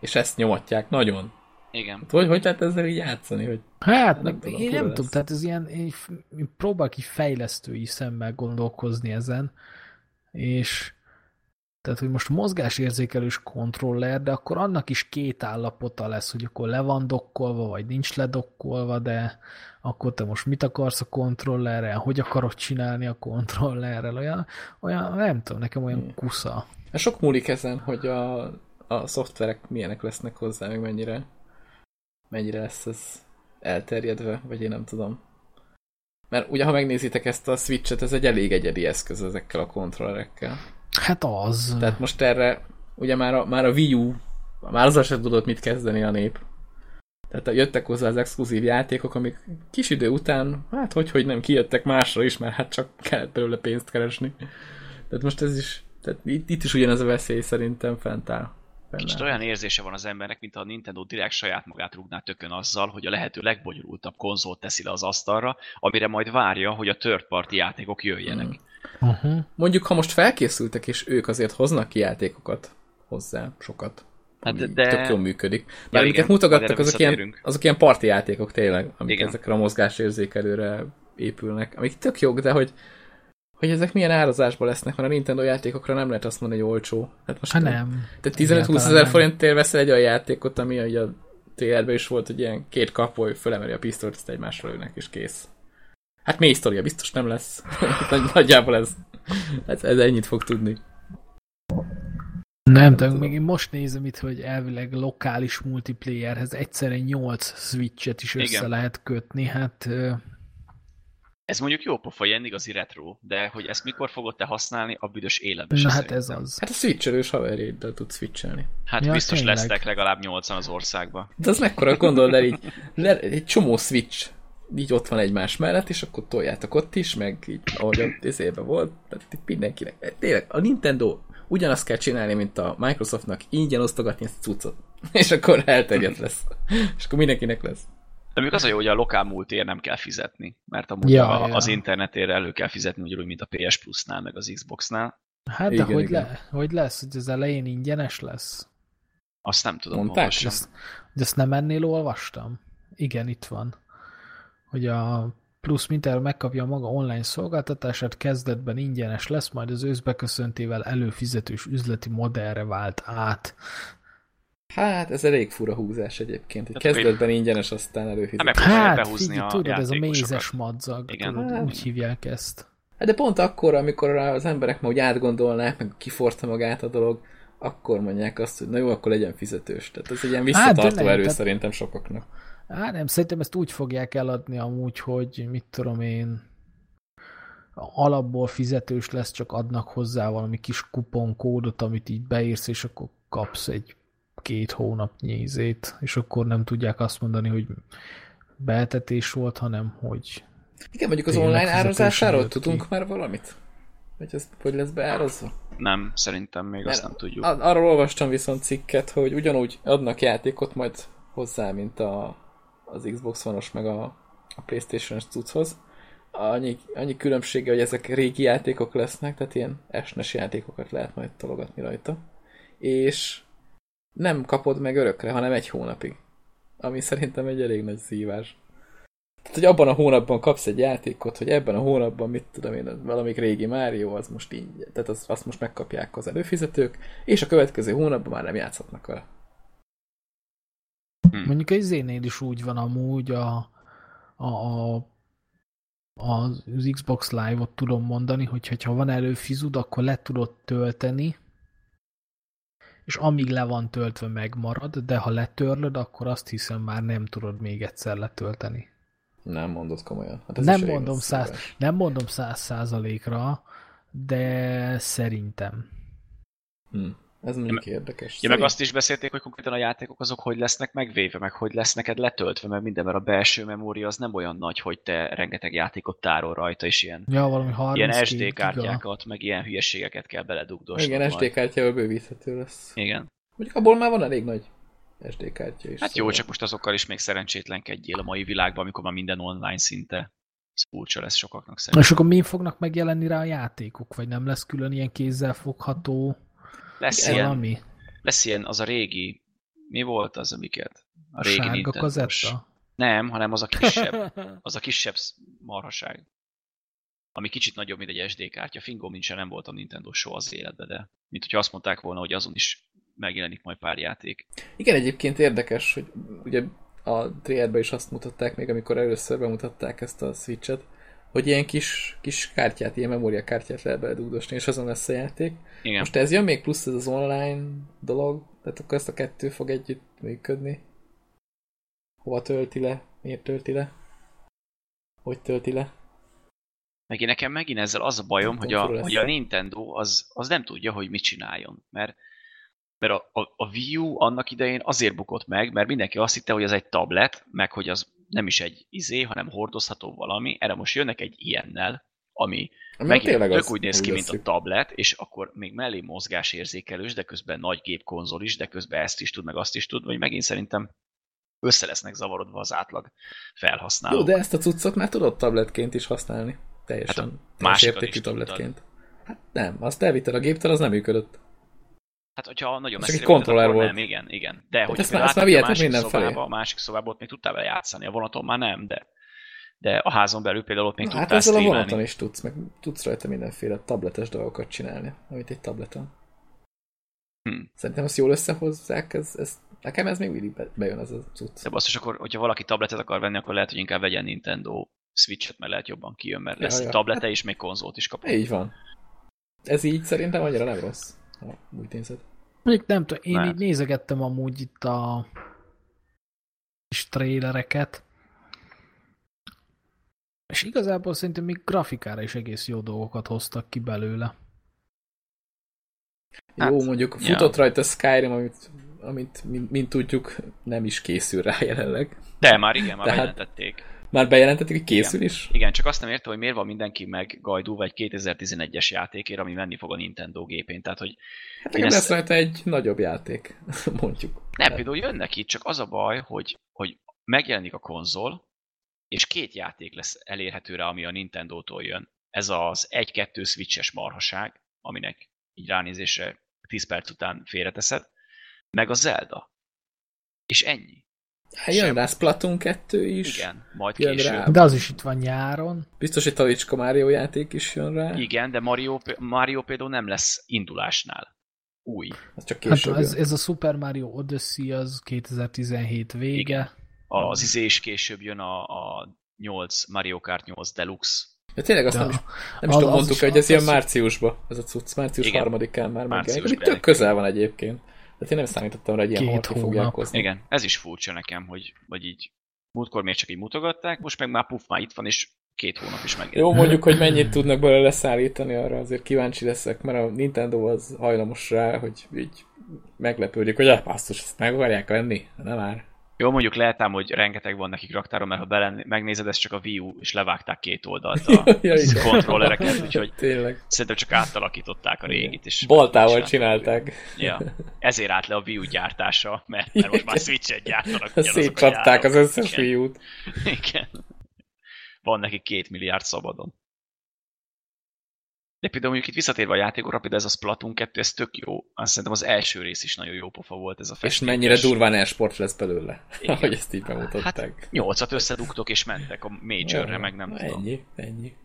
És ezt nyomatják nagyon. Igen. Hát Hogy, hogy lehet ezzel így játszani? Hogy... Hát, Nem tudom, én nem lesz. tudom, tehát ez ilyen, én, én próbálok így fejlesztői szemmel gondolkozni ezen, és tehát, hogy most mozgásérzékelős kontroller, de akkor annak is két állapota lesz, hogy akkor le van dokkolva, vagy nincs ledokkolva, de akkor te most mit akarsz a kontrollerrel, hogy akarod csinálni a kontrollerrel, olyan, olyan nem tudom, nekem olyan Hmm. kusza. Hát sok múlik ezen, hogy a, a szoftverek milyenek lesznek hozzá, meg mennyire, mennyire lesz ez elterjedve, vagy én nem tudom. Mert ugye, ha megnézitek ezt a Switch-et, ez egy elég egyedi eszköz ezekkel a kontrollerekkel. Hát az. Tehát most erre, ugye már a, már a Wii U, már azzal sem tudott mit kezdeni a nép. Tehát jöttek hozzá az exkluzív játékok, amik kis idő után, hát hogy, hogy nem kijöttek másra is, mert hát csak kellett belőle pénzt keresni. Tehát most ez is, tehát itt, itt is ugyanez a veszély szerintem fent áll. Kicsit olyan érzése van az embernek, mint a Nintendo direkt saját magát rúgná tökön azzal, hogy a lehető legbonyolultabb konzolt teszi le az asztalra, amire majd várja, hogy a third party játékok jöjjenek. Mm. Uh-huh. Mondjuk, ha most felkészültek, és ők azért hoznak ki játékokat hozzá, sokat. Hát ami de- Tök jól működik. Mert Ja, amiket igen, mutogattak, azok ilyen, azok ilyen parti játékok tényleg, amik Igen. ezekre a mozgásérzékelőre épülnek. Amik tök jók, de hogy hogy ezek milyen árazásban lesznek, mert a Nintendo játékokra nem lehet azt mondani, hogy olcsó. Hát most Hát nem. Tehát 15-20 Egyáltalán ezer forintért veszel egy olyan játékot, ami ugye a TR-ben is volt, hogy ilyen két kapoly fölemeli a pisztolyt, ezt egymásra lőnek, és kész. Hát mély sztoria biztos nem lesz. Nagy- Nagyjából ez. Hát ez ennyit fog tudni. Nem tudom, még én most nézem itt, hogy elvileg lokális multiplayerhez egyszerre 8 switchet is össze Igen. lehet kötni, hát Ez mondjuk jó pofa, ilyen igazi retro, de hogy ezt mikor fogod te használni, a büdös életben na hát ez az. Hát a switcherős haverjéddel tud switchelni. Hát Ja, biztos tényleg. lesztek legalább 80 az országban. De az mekkora gondold el így, le, egy csomó switch így ott van egymás mellett, és akkor toljátok ott is, meg így, ahogy ott izébe volt, tehát itt mindenkinek. Tényleg, a Nintendo ugyanazt kell csinálni, mint a Microsoftnak, ingyen osztogatni ezt a cuccot. És akkor elterjedt lesz. És akkor mindenkinek lesz. De még az a jó, hogy a lokál múltért nem kell fizetni, mert amúgy Ja, a, ja. az internetére elő kell fizetni, ugyanúgy, mint a PS Plus-nál, meg az Xbox-nál. Hát de Igen, hogy, igen. Le, hogy lesz, hogy az elején ingyenes lesz? Azt nem tudom Mondták? olvasni. Ezt, hogy ezt nem ennél olvastam? Igen, itt van. Hogy a plusz mintára megkapja a maga online szolgáltatását, kezdetben ingyenes lesz, majd az őszbeköszöntével előfizetős üzleti modellre vált át. Hát, ez elég fura húzás egyébként. Hogy Hát, kezdetben ingyenes, aztán előfizető. Hát Hát, figyelj, tudod, ez a mézes madzag, Igen. tudod, Hát. úgy hívják ezt. Hát de pont akkor, amikor az emberek ma úgy átgondolnák, meg kiforta magát a dolog, akkor mondják azt, hogy na jó, akkor legyen fizetős. Tehát ez egy ilyen Hát, visszatartó nem, erő tehát- szerintem sokaknak. Hát nem, szerintem ezt úgy fogják eladni amúgy, hogy mit tudom én, alapból fizetős lesz, csak adnak hozzá valami kis kuponkódot, amit így beírsz, és akkor kapsz egy két hónapnyi izét, és akkor nem tudják azt mondani, hogy beetetés volt, hanem hogy Igen, mondjuk az online árazásáról tudunk ki. már valamit? Hogy ez hogy lesz beárazva? Nem, szerintem még azt Mert nem tudjuk. ar- Arról olvastam viszont cikket, hogy ugyanúgy adnak játékot majd hozzá, mint a, az Xbox One-os meg a, a Playstation-es cucchoz. Annyi, annyi különbsége, hogy ezek régi játékok lesznek, tehát ilyen esnes játékokat lehet majd tologatni rajta. És nem kapod meg örökre, hanem egy hónapig. Ami szerintem egy elég nagy szívás. Tehát, hogy abban a hónapban kapsz egy játékot, hogy ebben a hónapban, mit tudom én, valamik régi Mario, az most így, tehát az, azt most megkapják az előfizetők, és a következő hónapban már nem játszhatnak vele. Hm. mondjuk az énél is úgy van amúgy a, a, a az Xbox Live-ot tudom mondani, hogy ha van előfizud, akkor le tudod tölteni, és amíg le van töltve megmarad, de ha letörlöd, akkor azt hiszem már nem tudod még egyszer letölteni. Nem mondod komolyan. Hát ez Nem mondom, száz, nem mondom száz százalékra, de szerintem. Hm. Ez mondjuk érdekes. Ja, meg azt is beszélték, hogy konkrétan a játékok azok hogy lesznek megvéve, meg hogy lesz neked letöltve, mert minden, mert a belső memória az nem olyan nagy, hogy te rengeteg játékot tárol rajta, és ilyen, Ja, valami 32 ilyen SD giga. kártyákat, meg ilyen hülyeségeket kell beledugdosnod. Igen. SD kártyával bővíthető lesz. Igen. Mondjuk abból már van elég nagy SD kártya is. Hát jó, csak most azokkal is még szerencsétlenkedjél a mai világban, amikor már minden online szinte. Furcsa lesz sokaknak szerintem. És akkor mi fognak megjelenni rá a játékok? Vagy nem lesz külön ilyen kézzel fogható Lesz ilyen, valami? lesz ilyen, az a régi, mi volt az, amiket? A régi Sárga Nintendo-s. kazetta? Nem, hanem az a kisebb, az a kisebb marhaság. Ami kicsit nagyobb, mint egy SD kártya. Fingom nincsen, nem voltam Nintendo soha az életbe, de mint hogyha azt mondták volna, hogy azon is megjelenik majd pár játék. Igen, egyébként érdekes, hogy ugye a trailerben is azt mutatták még, amikor először bemutatták ezt a Switch-et, hogy ilyen kis, kis kártyát, ilyen memóriakártyát lehet beledugdosni, és azon lesz a játék. Igen. Most ez jön még plusz ez az online dolog, tehát akkor ezt a kettő fog együtt működni. Hova tölti le? Miért tölti le? Hogy tölti le? Meg én nekem megint ezzel az a bajom, hogy a, hogy a Nintendo az, az nem tudja, hogy mit csináljon. Mert, mert a, a, a Wii U annak idején azért bukott meg, mert mindenki azt hitte, hogy az egy tablet, meg hogy az nem is egy izé, hanem hordozható valami. Erre most jönnek egy ilyennel, ami megint tök az, úgy néz ki, mint a tablet, és akkor még mellé mozgásérzékelős, de közben nagy gépkonzol is, de közben ezt is tud, meg azt is tud, vagy megint szerintem össze lesznek zavarodva az átlag felhasználók. Jó, de ezt a cuccot már tudod tabletként is használni. Teljesen. Hát másikat értékű tudtad. tabletként. Hát nem, azt elvitted a géptől, az nem működött. Hát, hogyha nagyon messzire egy kontroller volt. Nem, igen, igen. De hogy ezt már- ezt már a másik mindenfelé. szobába, a másik szobából ott még tudtál vele játszani, a vonaton már nem, de, de a házon belül például ott még Na, tudtál hát ezzel a vonaton is tudsz, meg tudsz rajta mindenféle tabletes dolgokat csinálni, amit egy tableten. Hm. Szerintem azt jól összehozzák, ez, ez, nekem ez még mindig be- bejön az a cucc. De basszus, akkor, hogyha valaki tabletet akar venni, akkor lehet, hogy inkább vegyen Nintendo Switch-et, mert lehet jobban kijön, mert Ja, lesz ja. egy tablete és még konzolt is kapott. Így van. ez így szerintem annyira nem rossz, ha úgy nézed. Mondjuk nem tudom, én Nem. így nézegettem amúgy itt a kis trélereket, és igazából szerintem még grafikára is egész jó dolgokat hoztak ki belőle. Hát, Jó, mondjuk ja. futott rajta Skyrim, amit, amit mint, mint tudjuk, nem is készül rá jelenleg. De már igen, már Tehát- bejelentették. Már bejelentetik, hogy készül is? Igen, csak azt nem értem, hogy miért van mindenki meg gajdulva egy 2011-es játékért, ami menni fog a Nintendo gépén. Tehát, hogy Hát nekem ezt- lesz rajta egy nagyobb játék, mondjuk. nem, például jönnek itt, csak az a baj, hogy, hogy megjelenik a konzol, és két játék lesz elérhető rá, ami a Nintendo-tól jön. Ez az 1-2 switches marhaság, aminek így ránézésre 10 perc után félreteszed, meg a Zelda. És ennyi. Hát jön rá Splatoon 2 is. Igen, majd Jön később. rá. De az is itt van nyáron. Biztos, hogy Talicska Mario játék is jön rá. Igen, de Mario, Mario például nem lesz indulásnál. Új. Az csak Hát később ez, jön. ez a Super Mario Odyssey az 2017 vége. Igen. Az izé is később jön a, a 8, Mario Kart 8 Deluxe. Ja, tényleg azt De nem is, nem is tudom, mondtuk, is- hogy ez az- ilyen az- márciusban, ez a cucc, március Igen. harmadikán már megjelenik, tök közel van egyébként. Tehát én nem számítottam rá, hogy ilyen Két hamar ki hónap. fogják hozni. Igen, ez is furcsa nekem, hogy vagy így múltkor még csak így mutogatták, most meg már puff, már itt van, és két hónap is meg. Jó, mondjuk, hogy mennyit tudnak belőle leszállítani, arra azért kíváncsi leszek, mert a Nintendo az hajlamos rá, hogy így meglepődik, hogy a basszus, ezt meg akarják venni? Nem már. Jó, mondjuk lehet ám, hogy rengeteg van nekik raktáron, mert ha belen, megnézed, ez csak a Wii U, és levágták két oldalt a Ja, kontrollereket, úgyhogy Tényleg. szerintem csak átalakították a régit. És Baltával csinálták. Ja. Ezért állt le a Wii U gyártása, mert, mert most már Switch-et gyártanak. Szétcsapták az összes. Wii U-t. Igen. Van neki két milliárd szabadon. De például mondjuk itt visszatérve a játékokra, például ez a Splatoon 2, ez tök jó. Azt szerintem az első rész is nagyon jó pofa volt ez a És festékes. mennyire durván e-sport lesz belőle, Igen. ahogy ezt így bemutatták. Hát nyolcat összedugtok és mentek a Majorre, Ja, meg nem tudom. Ennyi, ennyi.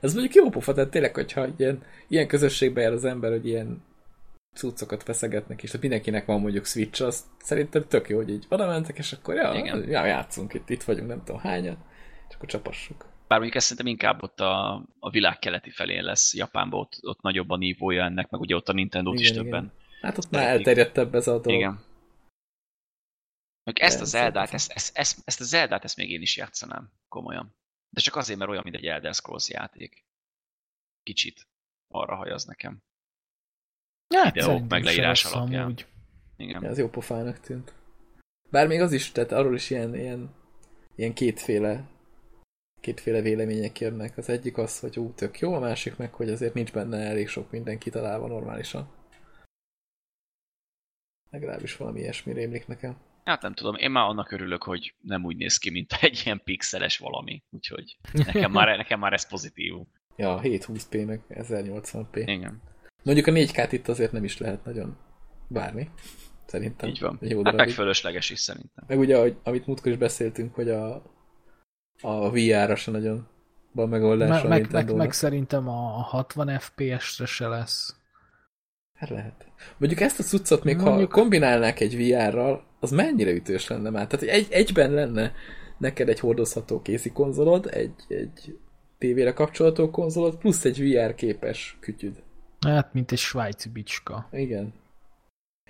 Ez mondjuk jó pofa, tehát tényleg, hogyha ilyen, ilyen közösségbe jár az ember, hogy ilyen cuccokat feszegetnek, és tehát mindenkinek van mondjuk Switch, az szerintem tök jó, hogy így oda mentek, és akkor ja, Igen. ja játszunk itt, itt vagyunk, nem tudom hányan, és akkor csapassuk. Bár mondjuk ez szerintem inkább ott a, a világ keleti felén lesz. Japánban ott, ott nagyobb a nívója ennek, meg ugye ott a Nintendo-t is Igen, többen. Hát ott már elterjedtebb ez a dolog. Igen. Meg ezt a szerintem. ezt, ezt, ezt, ezt a Zeldát, ezt még én is játszanám, komolyan. De csak azért, mert olyan, mint egy Elder Scrolls játék. Kicsit arra hajaz nekem. Hát, Videók szerintem meg leírás alapján. amúgy. Igen. Ja, ez jó pofának tűnt. Bár még az is, tehát arról is ilyen, ilyen, ilyen kétféle kétféle vélemények jönnek. Az egyik az, hogy ú, tök jó, a másik meg, hogy azért nincs benne elég sok minden kitalálva normálisan. Legalábbis valami ilyesmi rémlik nekem. Hát nem tudom, én már annak örülök, hogy nem úgy néz ki, mint egy ilyen pixeles valami. Úgyhogy nekem már, nekem már ez pozitív. Ja, 720p meg 1080p. Igen, Mondjuk a 4K-t itt azért nem is lehet nagyon várni. Szerintem. így van. Jó Hát meg fölösleges is szerintem. Meg ugye, ahogy, amit múltkor is beszéltünk, hogy a, a VR-ra se nagyon van megoldás Meg, a meg, meg, meg szerintem a 60 FPS-re se lesz. Hát lehet. Mondjuk ezt a cuccot még Mondjuk... Ha kombinálnák egy VR-ral, az mennyire ütős lenne már. Tehát egy, egyben lenne neked egy hordozható kézi konzolod, egy, egy tévére kapcsolható konzolod, plusz egy VR képes kütyüd. Hát, mint egy svájci bicska. Igen.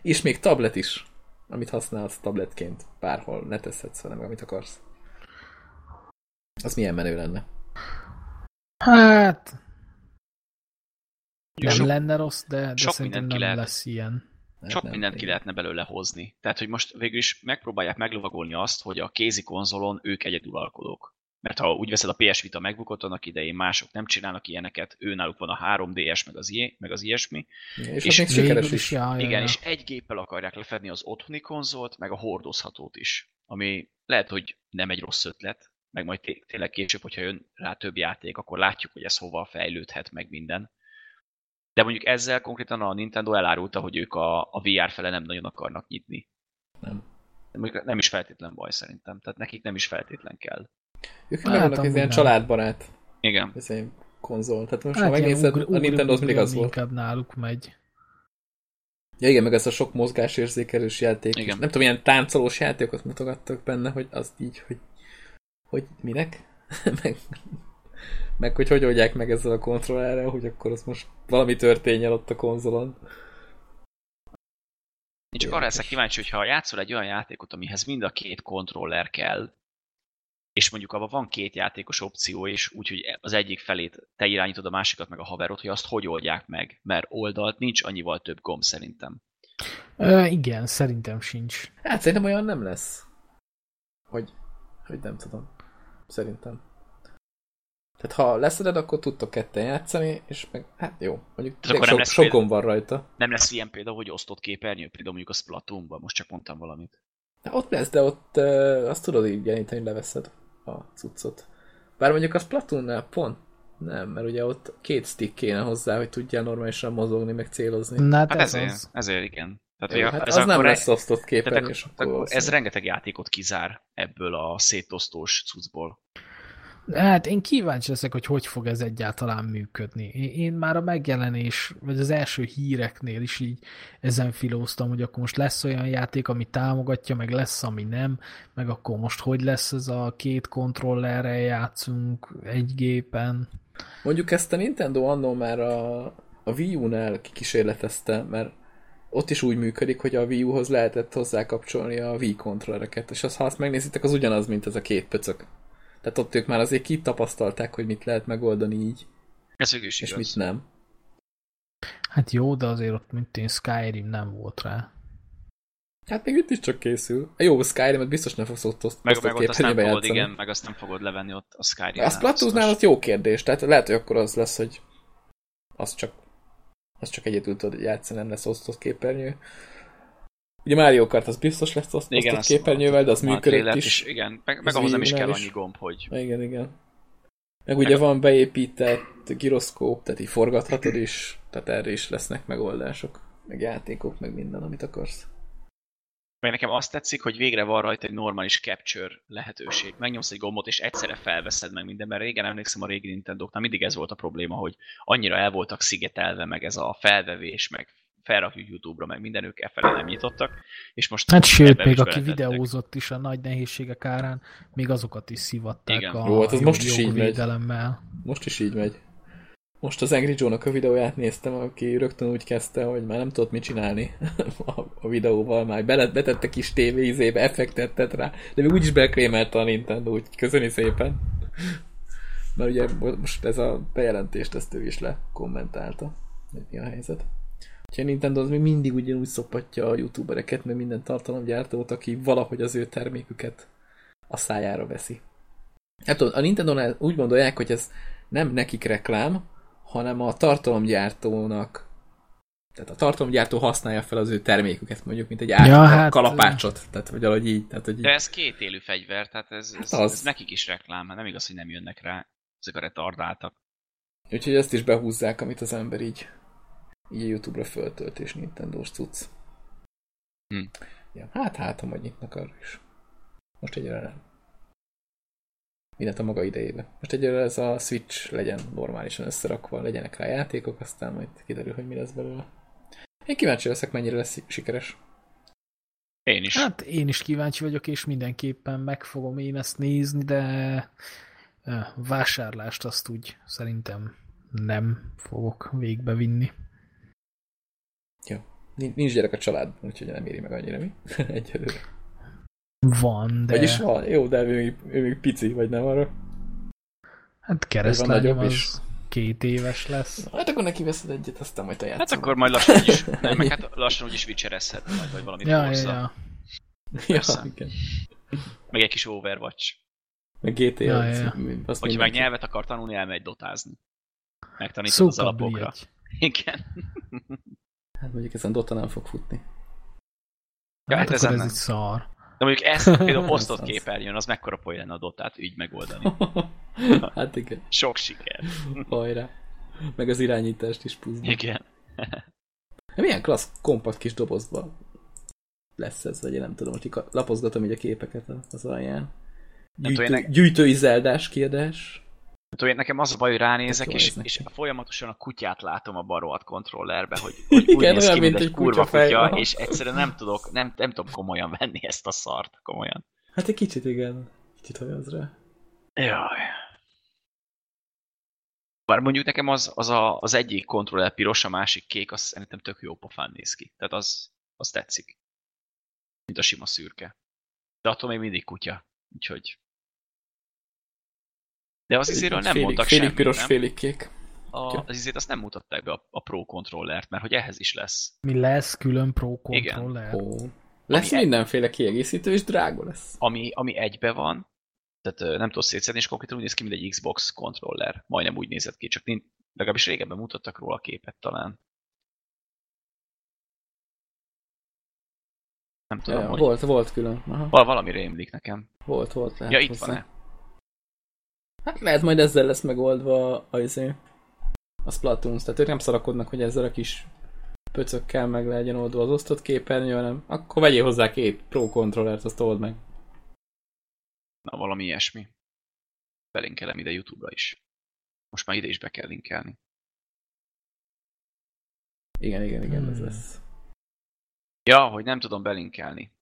És még tablet is, amit használsz tabletként. Bárhol netezhetsz vele, meg amit akarsz. Az milyen menő lenne? Hát, nem sok- lenne rossz, de, de sok szerintem nem lehet. lesz ilyen. Hát Sok nem, mindent ki lehetne belőle hozni. Tehát, hogy most végül is megpróbálják meglovagolni azt, hogy a kézi konzolon ők egyedülalkodók. Mert ha úgy veszed a PS Vita megbukott annak idején, mások nem csinálnak ilyeneket, ő náluk van a 3DS, meg az, ilyé, meg az ilyesmi. És, És és még sikeres is. Ja, ja, Igen, ja. és egy géppel akarják lefedni az otthoni konzolt, meg a hordozhatót is. Ami lehet, hogy nem egy rossz ötlet, meg majd té- tényleg később, hogyha jön rá több játék, akkor látjuk, hogy ez hova fejlődhet meg minden. De mondjuk ezzel konkrétan a Nintendo elárulta, hogy ők a, a VR fele nem nagyon akarnak nyitni. Nem. Mondjuk nem is feltétlen baj szerintem. Tehát nekik nem is feltétlen kell. Ők meg vannak ez amúgy ilyen nem. családbarát Igen. ez egy konzol. Tehát most Hát ha megnézed, ugri- a Nintendo az mindig az volt. inkább náluk megy. Ja igen, meg ez a sok mozgásérzékelős játék. Igen. Nem tudom, ilyen táncolós játékokat mutogattak benne, hogy az így, hogy hogy minek? meg meg hogy hogy oldják meg ezzel a kontrollerrel, hogy akkor az most valami történjen ott a konzolon. Én csak arra leszek kíváncsi, hogy ha játszol egy olyan játékot, amihez mind a két kontroller kell, és mondjuk abban van két játékos opció, és úgyhogy az egyik felét te irányítod a másikat, meg a haverot, hogy azt hogy oldják meg, mert oldalt nincs annyival több gomb szerintem. Ö, igen, szerintem sincs. Hát szerintem olyan nem lesz. Hogy, hogy nem tudom. Szerintem. Tehát ha leszeded, akkor tudtok ketten játszani, és meg, hát jó, mondjuk Tehát akkor nem sok, lesz sok például- gomb van rajta. Nem lesz ilyen például, hogy osztott képernyő, például mondjuk a Splatoonban, most csak mondtam valamit. Hát ott lesz, de ott uh, azt tudod így jelenteni, hogy leveszed a cuccot. Bár mondjuk a Splatoonnál pont nem, mert ugye ott két stick kéne hozzá, hogy tudjál normálisan mozogni, meg célozni. Na, hát Hát ez ezért, az. ezért igen. Tehát, Jó, hát ez az nem lesz osztott tehát képernyő, akkor- és akkor akkor ez rengeteg játékot kizár ebből a szétosztós cuccból. Hát én kíváncsi leszek, hogy hogy fog ez egyáltalán működni. Én, én már a megjelenés, vagy az első híreknél is így ezen filóztam, hogy akkor most lesz olyan játék, ami támogatja, meg lesz, ami nem, meg akkor most hogy lesz ez a két kontrollerrel játszunk egy gépen. Mondjuk ezt a Nintendo annó már a, a Wii U-nál kikísérletezte, mert ott is úgy működik, hogy a Wii U-hoz lehetett hozzákapcsolni a Wii kontrollereket, és azt, ha azt megnézitek, az ugyanaz, mint ez a két pöcök. Tehát ott ők már azért kitapasztalták, hogy mit lehet megoldani így, Ez is és igaz. mit nem. Hát jó, de azért ott, mint én, Skyrim nem volt rá. Hát még itt is csak készül. A jó, Skyrim-et biztos nem fogsz ott oszt, Meg, meg ott azt nem fogod, játszani. igen, meg azt nem fogod levenni ott a Skyrim. A Splatoonnál ott jó kérdés, tehát lehet, hogy akkor az lesz, hogy az csak, az csak egyedül tudod játszani, nem lesz osztott képernyő. Ugye Mario Kart az biztos lesz oszt, Igen, osztott képernyővel, de az működött trailer is. Igen, meg, meg ahhoz nem is kell is. annyi gomb, hogy... Igen, igen. Meg ugye van beépített gyroszkóp, tehát így forgathatod is, tehát erre is lesznek megoldások, meg játékok, meg minden, amit akarsz. Meg nekem azt tetszik, hogy végre van rajta egy normális capture lehetőség. Megnyomsz egy gombot, és egyszerre felveszed meg minden, mert régen emlékszem a régi nintendo mindig ez volt a probléma, hogy annyira el voltak szigetelve, meg ez a felvevés, meg felrakjuk YouTube-ra, meg minden ők e felé nem nyitottak, és most Hát sőt, még aki videózott is a nagy nehézségek árán, még azokat is szivatták Igen. a Jó, hát most is így megy. Most is így megy. Most az Angry Joe-nak a videóját néztem, aki rögtön úgy kezdte, hogy már nem tudott mit csinálni a, a videóval, már bele, betette kis tévéizébe, effektet tett rá, de még úgyis bekrémelte a Nintendo, úgy köszöni szépen. Mert ugye most ez a bejelentést ezt ő is lekommentálta, hogy mi a helyzet. Úgyhogy a Nintendo az még mindig ugyanúgy szopatja a youtubereket, meg minden tartalomgyártót, aki valahogy az ő terméküket a szájára veszi. Hát a nintendo úgy gondolják, hogy ez nem nekik reklám, hanem a tartalomgyártónak tehát a tartalomgyártó használja fel az ő terméküket, mondjuk, mint egy ár, Ja, hát- kalapácsot, tehát vagy valahogy így. Tehát, hogy így. De ez két élő fegyver, tehát ez, ez, Hát az. ez nekik is reklám, hát nem igaz, hogy nem jönnek rá ezek a retardáltak. Úgyhogy ezt is behúzzák, amit az ember így, így a Youtube-ra föltölt, és Nintendo-s cucc. Hm. Ja, hát hát, ha majd nyitnak arra is. Most egyre nem. Mindent a maga idejébe. Most egyre ez a Switch legyen normálisan összerakva, legyenek rá játékok, aztán majd kiderül, hogy mi lesz belőle. Én kíváncsi leszek, mennyire lesz sikeres. Én is. Hát én is kíváncsi vagyok, és mindenképpen meg fogom én ezt nézni, de vásárlást azt úgy szerintem nem fogok végbevinni. Nin- Nincs gyerek a családban, úgyhogy nem éri meg annyira mi. Egyelőre. Van, de Vagyis van, jó, de ő, még- ő még pici, vagy nem arra. hát keresztlányom nagyobb az is. két éves lesz. Hát akkor neki veszed egyet, aztán majd te Hát játszol. akkor majd lassan úgyis, nem, meg hát lassan úgyis vicserezhet majd, vagy valamit Ja, ja, Forza. ja. ja, persze. igen. Meg egy kis Overwatch. Meg GTA. Ja, az- ja. azt Hogyha meg nyelvet akar tanulni, elmegy dotázni. Megtanítod az Szóka alapokra. Igen. Hát mondjuk ezen Dota nem fog futni. Ja, hát hát ezen akkor ez nem. egy szar. De mondjuk ezt például osztott képernyőn, az mekkora poén lenne a dotát így megoldani. hát igen, Sok siker. hajrá. Meg az irányítást is pluszban. Igen. Milyen klassz, kompakt kis dobozba lesz ez, vagy én nem tudom, hogy lapozgatom így a képeket az alján. tudom, Gyűjtő, én ne- gyűjtői zeldás kiadás. Tudod, én nekem az a baj, hogy ránézek, és, és folyamatosan a kutyát látom a barolt kontrollerbe, hogy, hogy úgy Igen, néz olyan, ki, mint mint egy kurva kutya, Aha. és egyszerűen nem tudok, nem, nem tudom komolyan venni ezt a szart, komolyan. Hát egy kicsit igen, kicsit hajaz rá. Jaj. Bár mondjuk nekem az, az, a, az egyik kontroller piros, a másik kék, az szerintem tök jó pofán néz ki. Tehát az, az tetszik. Mint a sima szürke. De attól még mindig kutya. Úgyhogy... De az izéről nem félig, mondtak félig semmit, piros, nem? félig kék. A, az izét azt nem mutatták be a, a Pro controllert, mert hogy ehhez is lesz. Mi lesz külön Pro Igen. controller? Ó. Lesz Ami- mindenféle kiegészítő, és drága lesz. Ami, ami egybe van, tehát nem tudsz szétszedni, és konkrétan úgy néz ki, mint egy Xbox controller. Majdnem úgy nézett ki, csak nincs, legalábbis régebben mutattak róla a képet talán. Nem tudom, Ja, hogy volt, volt külön. Aha. Val- valami rémlik nekem. Volt, volt. Lehet Ja, itt van-e? Hát lehet majd ezzel lesz megoldva a, izé, a Splatoon, tehát ők nem szarakodnak, hogy ezzel a kis pöcökkel meg legyen oldva az osztott képernyő, hanem akkor vegyél hozzá két Pro kontrollert, azt old meg. Na, valami ilyesmi. Belinkelem ide YouTube-ra is. Most már ide is be kell linkelni. Igen, igen, igen, ez Hmm. lesz. Ja, hogy nem tudom belinkelni.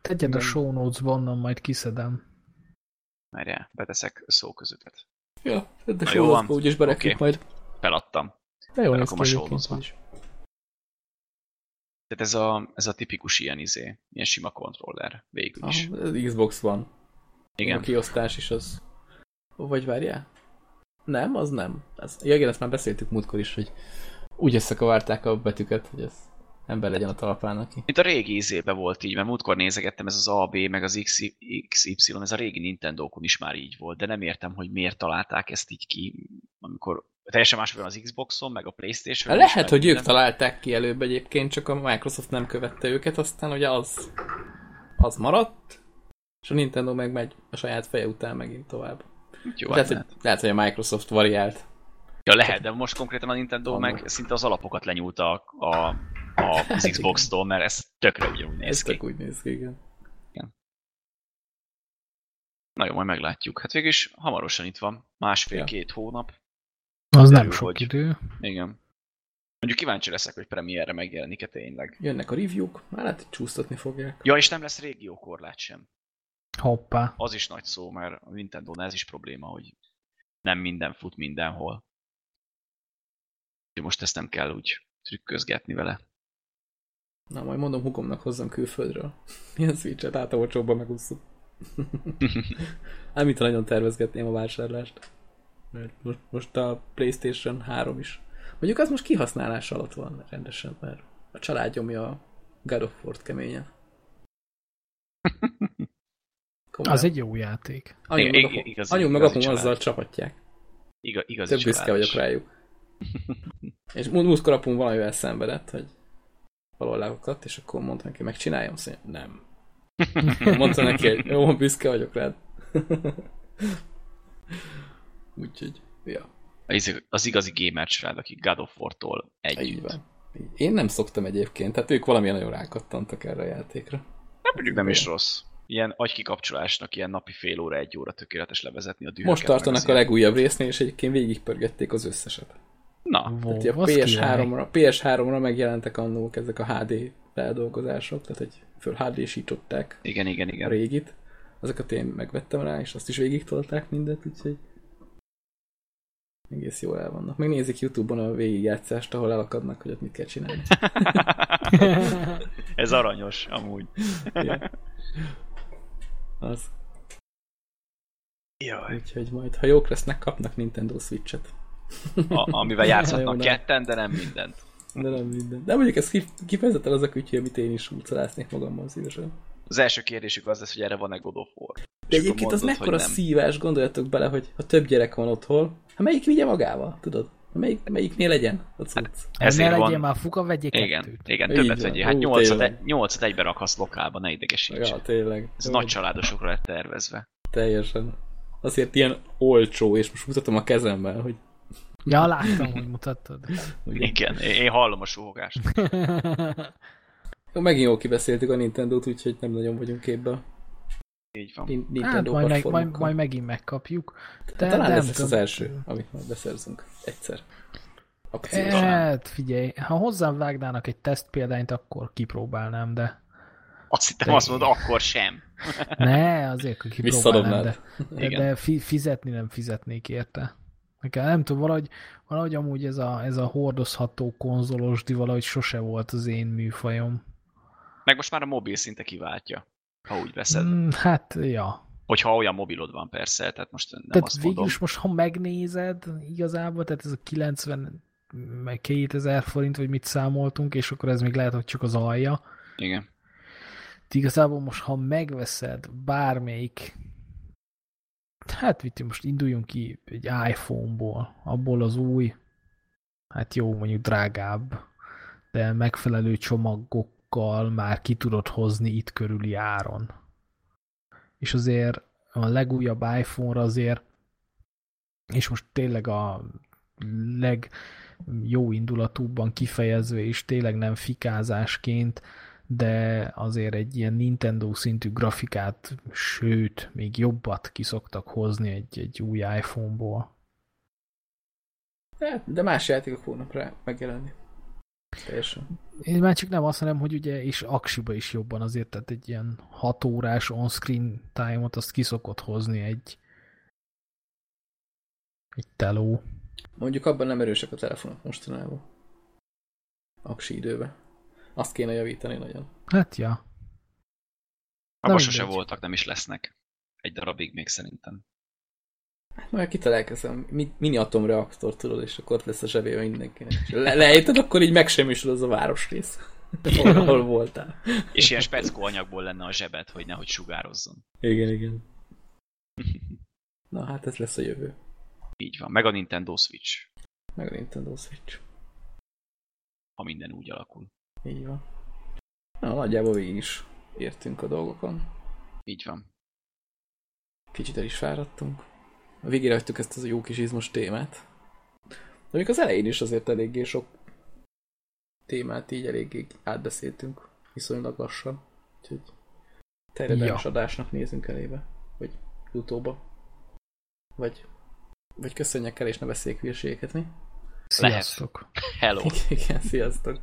Tegyed a Nem. show notes-ba, onnan majd kiszedem. Merje, beteszek szóközöket. Ja, de jó van. úgyis berekjük Oké. majd. Feladtam. De Berakom ki a show. Tehát ez a, ez a tipikus ilyen izé, ilyen sima kontroller végül is. Aha, ez Xbox van. Igen. A kiosztás is az... Vagy várjál? Nem, az nem. Ez, ja, igen, ezt már beszéltük múltkor is, hogy úgy összekavarták a betűket, hogy ez ember legyen a talpán neki. Mint a régi izébe volt így, mert múltkor nézegettem, ez az AB, meg az XY, ez a régi Nintendo-kon is már így volt, de nem értem, hogy miért találták ezt így ki, amikor teljesen más van az Xboxon, meg a Playstation. Lehet, hogy ők találták ki előbb egyébként, csak a Microsoft nem követte őket, aztán ugye az, az maradt, és a Nintendo meg megy a saját feje után megint tovább. Jó, lehet, lehet, hogy, lehet, hogy a Microsoft variált. Ja, lehet, de most konkrétan a Nintendo Van. meg szinte az alapokat lenyúlta a, a, az Xbox-tól, mert ez tökre ugyanúgy néz Ez ki. tök úgy néz ki, igen. Na jó, majd meglátjuk. Hát végül is hamarosan itt van. Másfél-két hónap. Az nem sok hogy- idő. Igen. Mondjuk kíváncsi leszek, hogy premierre megjelenik-e tényleg. Jönnek a review-k, már lehet, hogy csúsztatni fogják. Ja, és nem lesz régiókorlát sem. Hoppá. Az is nagy szó, mert a nintendo ez is probléma, hogy nem minden fut mindenhol. Úgyhogy most ezt nem kell úgy trükközgetni vele. Na, majd mondom hugomnak hozzam külföldről. Milyen switch-et át a olcsóbban megúszunk. Hát, ha nagyon tervezgetném a vásárlást. Mert most, most a Playstation 3 is. Mondjuk az most kihasználás alatt van rendesen, mert a család nyomja a God of War-t keményen. Komolyan. Az egy jó játék. Anyu meg, ig- apu, igazi- anyu meg igazi azzal csapatják. Iga, igazi Több büszke vagyok rájuk. És múlt- múltkor apum valamivel szenvedett, hogy valahol leakadt, és akkor mondta neki, megcsináljam? Azt mondja, nem. Mondta neki, hogy jó, büszke vagyok rád. Úgyhogy, ja, Az, az igazi gamer család, aki God of War-tól együtt. Én nem szoktam egyébként, tehát ők valamilyen nagyon rákattantak erre a játékra. Nem, mondjuk nem is rossz. Ilyen agykikapcsolásnak ilyen napi fél óra, egy óra tökéletes levezetni a dühöket. Most tartanak a legújabb résznél, és egyébként végigpörgették az összeset. Na, Wow, Tehát a az király. PS3-ra, PS3-ra megjelentek annók ezek a HD feldolgozások, tehát hogy föl HD-sították igen, igen, a igen. régit. Azokat én megvettem rá, és azt is végig tolták mindet, úgyhogy egész jól el vannak. Megnézik Youtube-on a végigjátszást, ahol elakadnak, hogy ott mit kell csinálni. Ez aranyos, amúgy. Ja. Az. Jaj. Úgyhogy majd, ha jók lesznek, kapnak Nintendo Switch-et. A, amivel játszhatnak de- ketten, de nem mindent. De nem minden. De mondjuk ez kif- kifejezetten az a kütyű, amit én is útszalásznék magammal szívesen. Az első kérdésük az lesz, hogy erre van-e God of War. De egyébként az mondod, mekkora hogy nem. szívás, gondoljatok bele, hogy ha több gyerek van otthon, hát melyik vigye magával, tudod? Melyik, melyiknél legyen a cucc? Ezért ne van- legyen már fuka, vegyél Igen, kettőt. igen, Így többet vegyél. Hát nyolcat, egy, nyolcat egybe rakhatsz lokálba, ne idegesíts. Ja, tényleg. Ez Jó, nagy családosokra lett tervezve. Teljesen. Azért ilyen olcsó, és most mutatom a kezemmel, hogy Ja, láttam, hogy mutattad. Igen, én, hallom a suhogást. Jó, megint jól kibeszéltük a Nintendo-t, úgyhogy nem nagyon vagyunk képbe. Így van. Hát Nintendo majd, meg, majd, majd megint megkapjuk. De Talán nem ez lesz az első, amit majd beszerzünk egyszer. Akciósan. Hát figyelj, ha hozzám vágnának egy teszt példányt, akkor kipróbálnám, de Azt hittem, azt mondod, akkor sem. ne, azért, hogy kipróbálnám, de, de, Igen. de fi, fizetni nem fizetnék érte. Nekem nem tudom, valahogy, valahogy amúgy ez a, ez a hordozható konzolosdi valahogy sose volt az én műfajom. Meg most már a mobil szinte kiváltja, ha úgy veszed. Mm, hát, ja. Hogyha olyan mobilod van persze, tehát most nem Tehát azt mondom. is most, ha megnézed igazából, tehát ez a 90 meg 2000 forint, vagy mit számoltunk, és akkor ez még lehet, hogy csak az alja. Igen. De igazából most, ha megveszed bármelyik, hát mit most induljunk ki egy iPhone-ból, abból az új, hát jó, mondjuk drágább, de megfelelő csomagokkal már ki tudod hozni itt körüli áron. És azért a legújabb iPhone-ra azért, és most tényleg a leg jó indulatúbban kifejezve, és tényleg nem fikázásként, de azért egy ilyen Nintendo szintű grafikát, sőt, még jobbat kiszoktak hozni egy, egy új iPhone-ból. Hát, de más játékok fognak rá megjelenni. Teljesen. Én már csak nem azt mondom, hogy ugye, és aksiba is jobban azért, tehát egy ilyen 6 órás on-screen time-ot azt kiszokott hozni egy egy teló. Mondjuk abban nem erősek a telefonok mostanában. Aksi időben. Azt kéne javítani nagyon. Hát ja. Abban sose mindegy. voltak, nem is lesznek. Egy darabig még szerintem. Hát majd kitalálkozom, mi, mini atomreaktor tudod, és akkor ott lesz a zsebébe mindenkinek. És le, lejted, akkor így megsemmisül az a városrész. ahol, ahol voltál. És ilyen speckó anyagból lenne a zsebet, hogy nehogy sugározzon. Igen, igen. Na hát ez lesz a jövő. Így van. Meg a Nintendo Switch, Meg a Nintendo Switch. ha minden úgy alakul. Így van. Na, nagyjából végig is értünk a dolgokon. Így van. Kicsit el is fáradtunk. A végére hagytuk ezt az jó kis izmos témát. De még az elején is azért eléggé sok témát így eléggé átbeszéltünk. Viszonylag lassan. Úgyhogy terjedelmes Ja. adásnak nézünk elébe. Vagy utóba. Vagy, vagy köszönjek el és ne beszéljek hülyeségeket, mi? Sziasztok! Hello! Igen, sziasztok!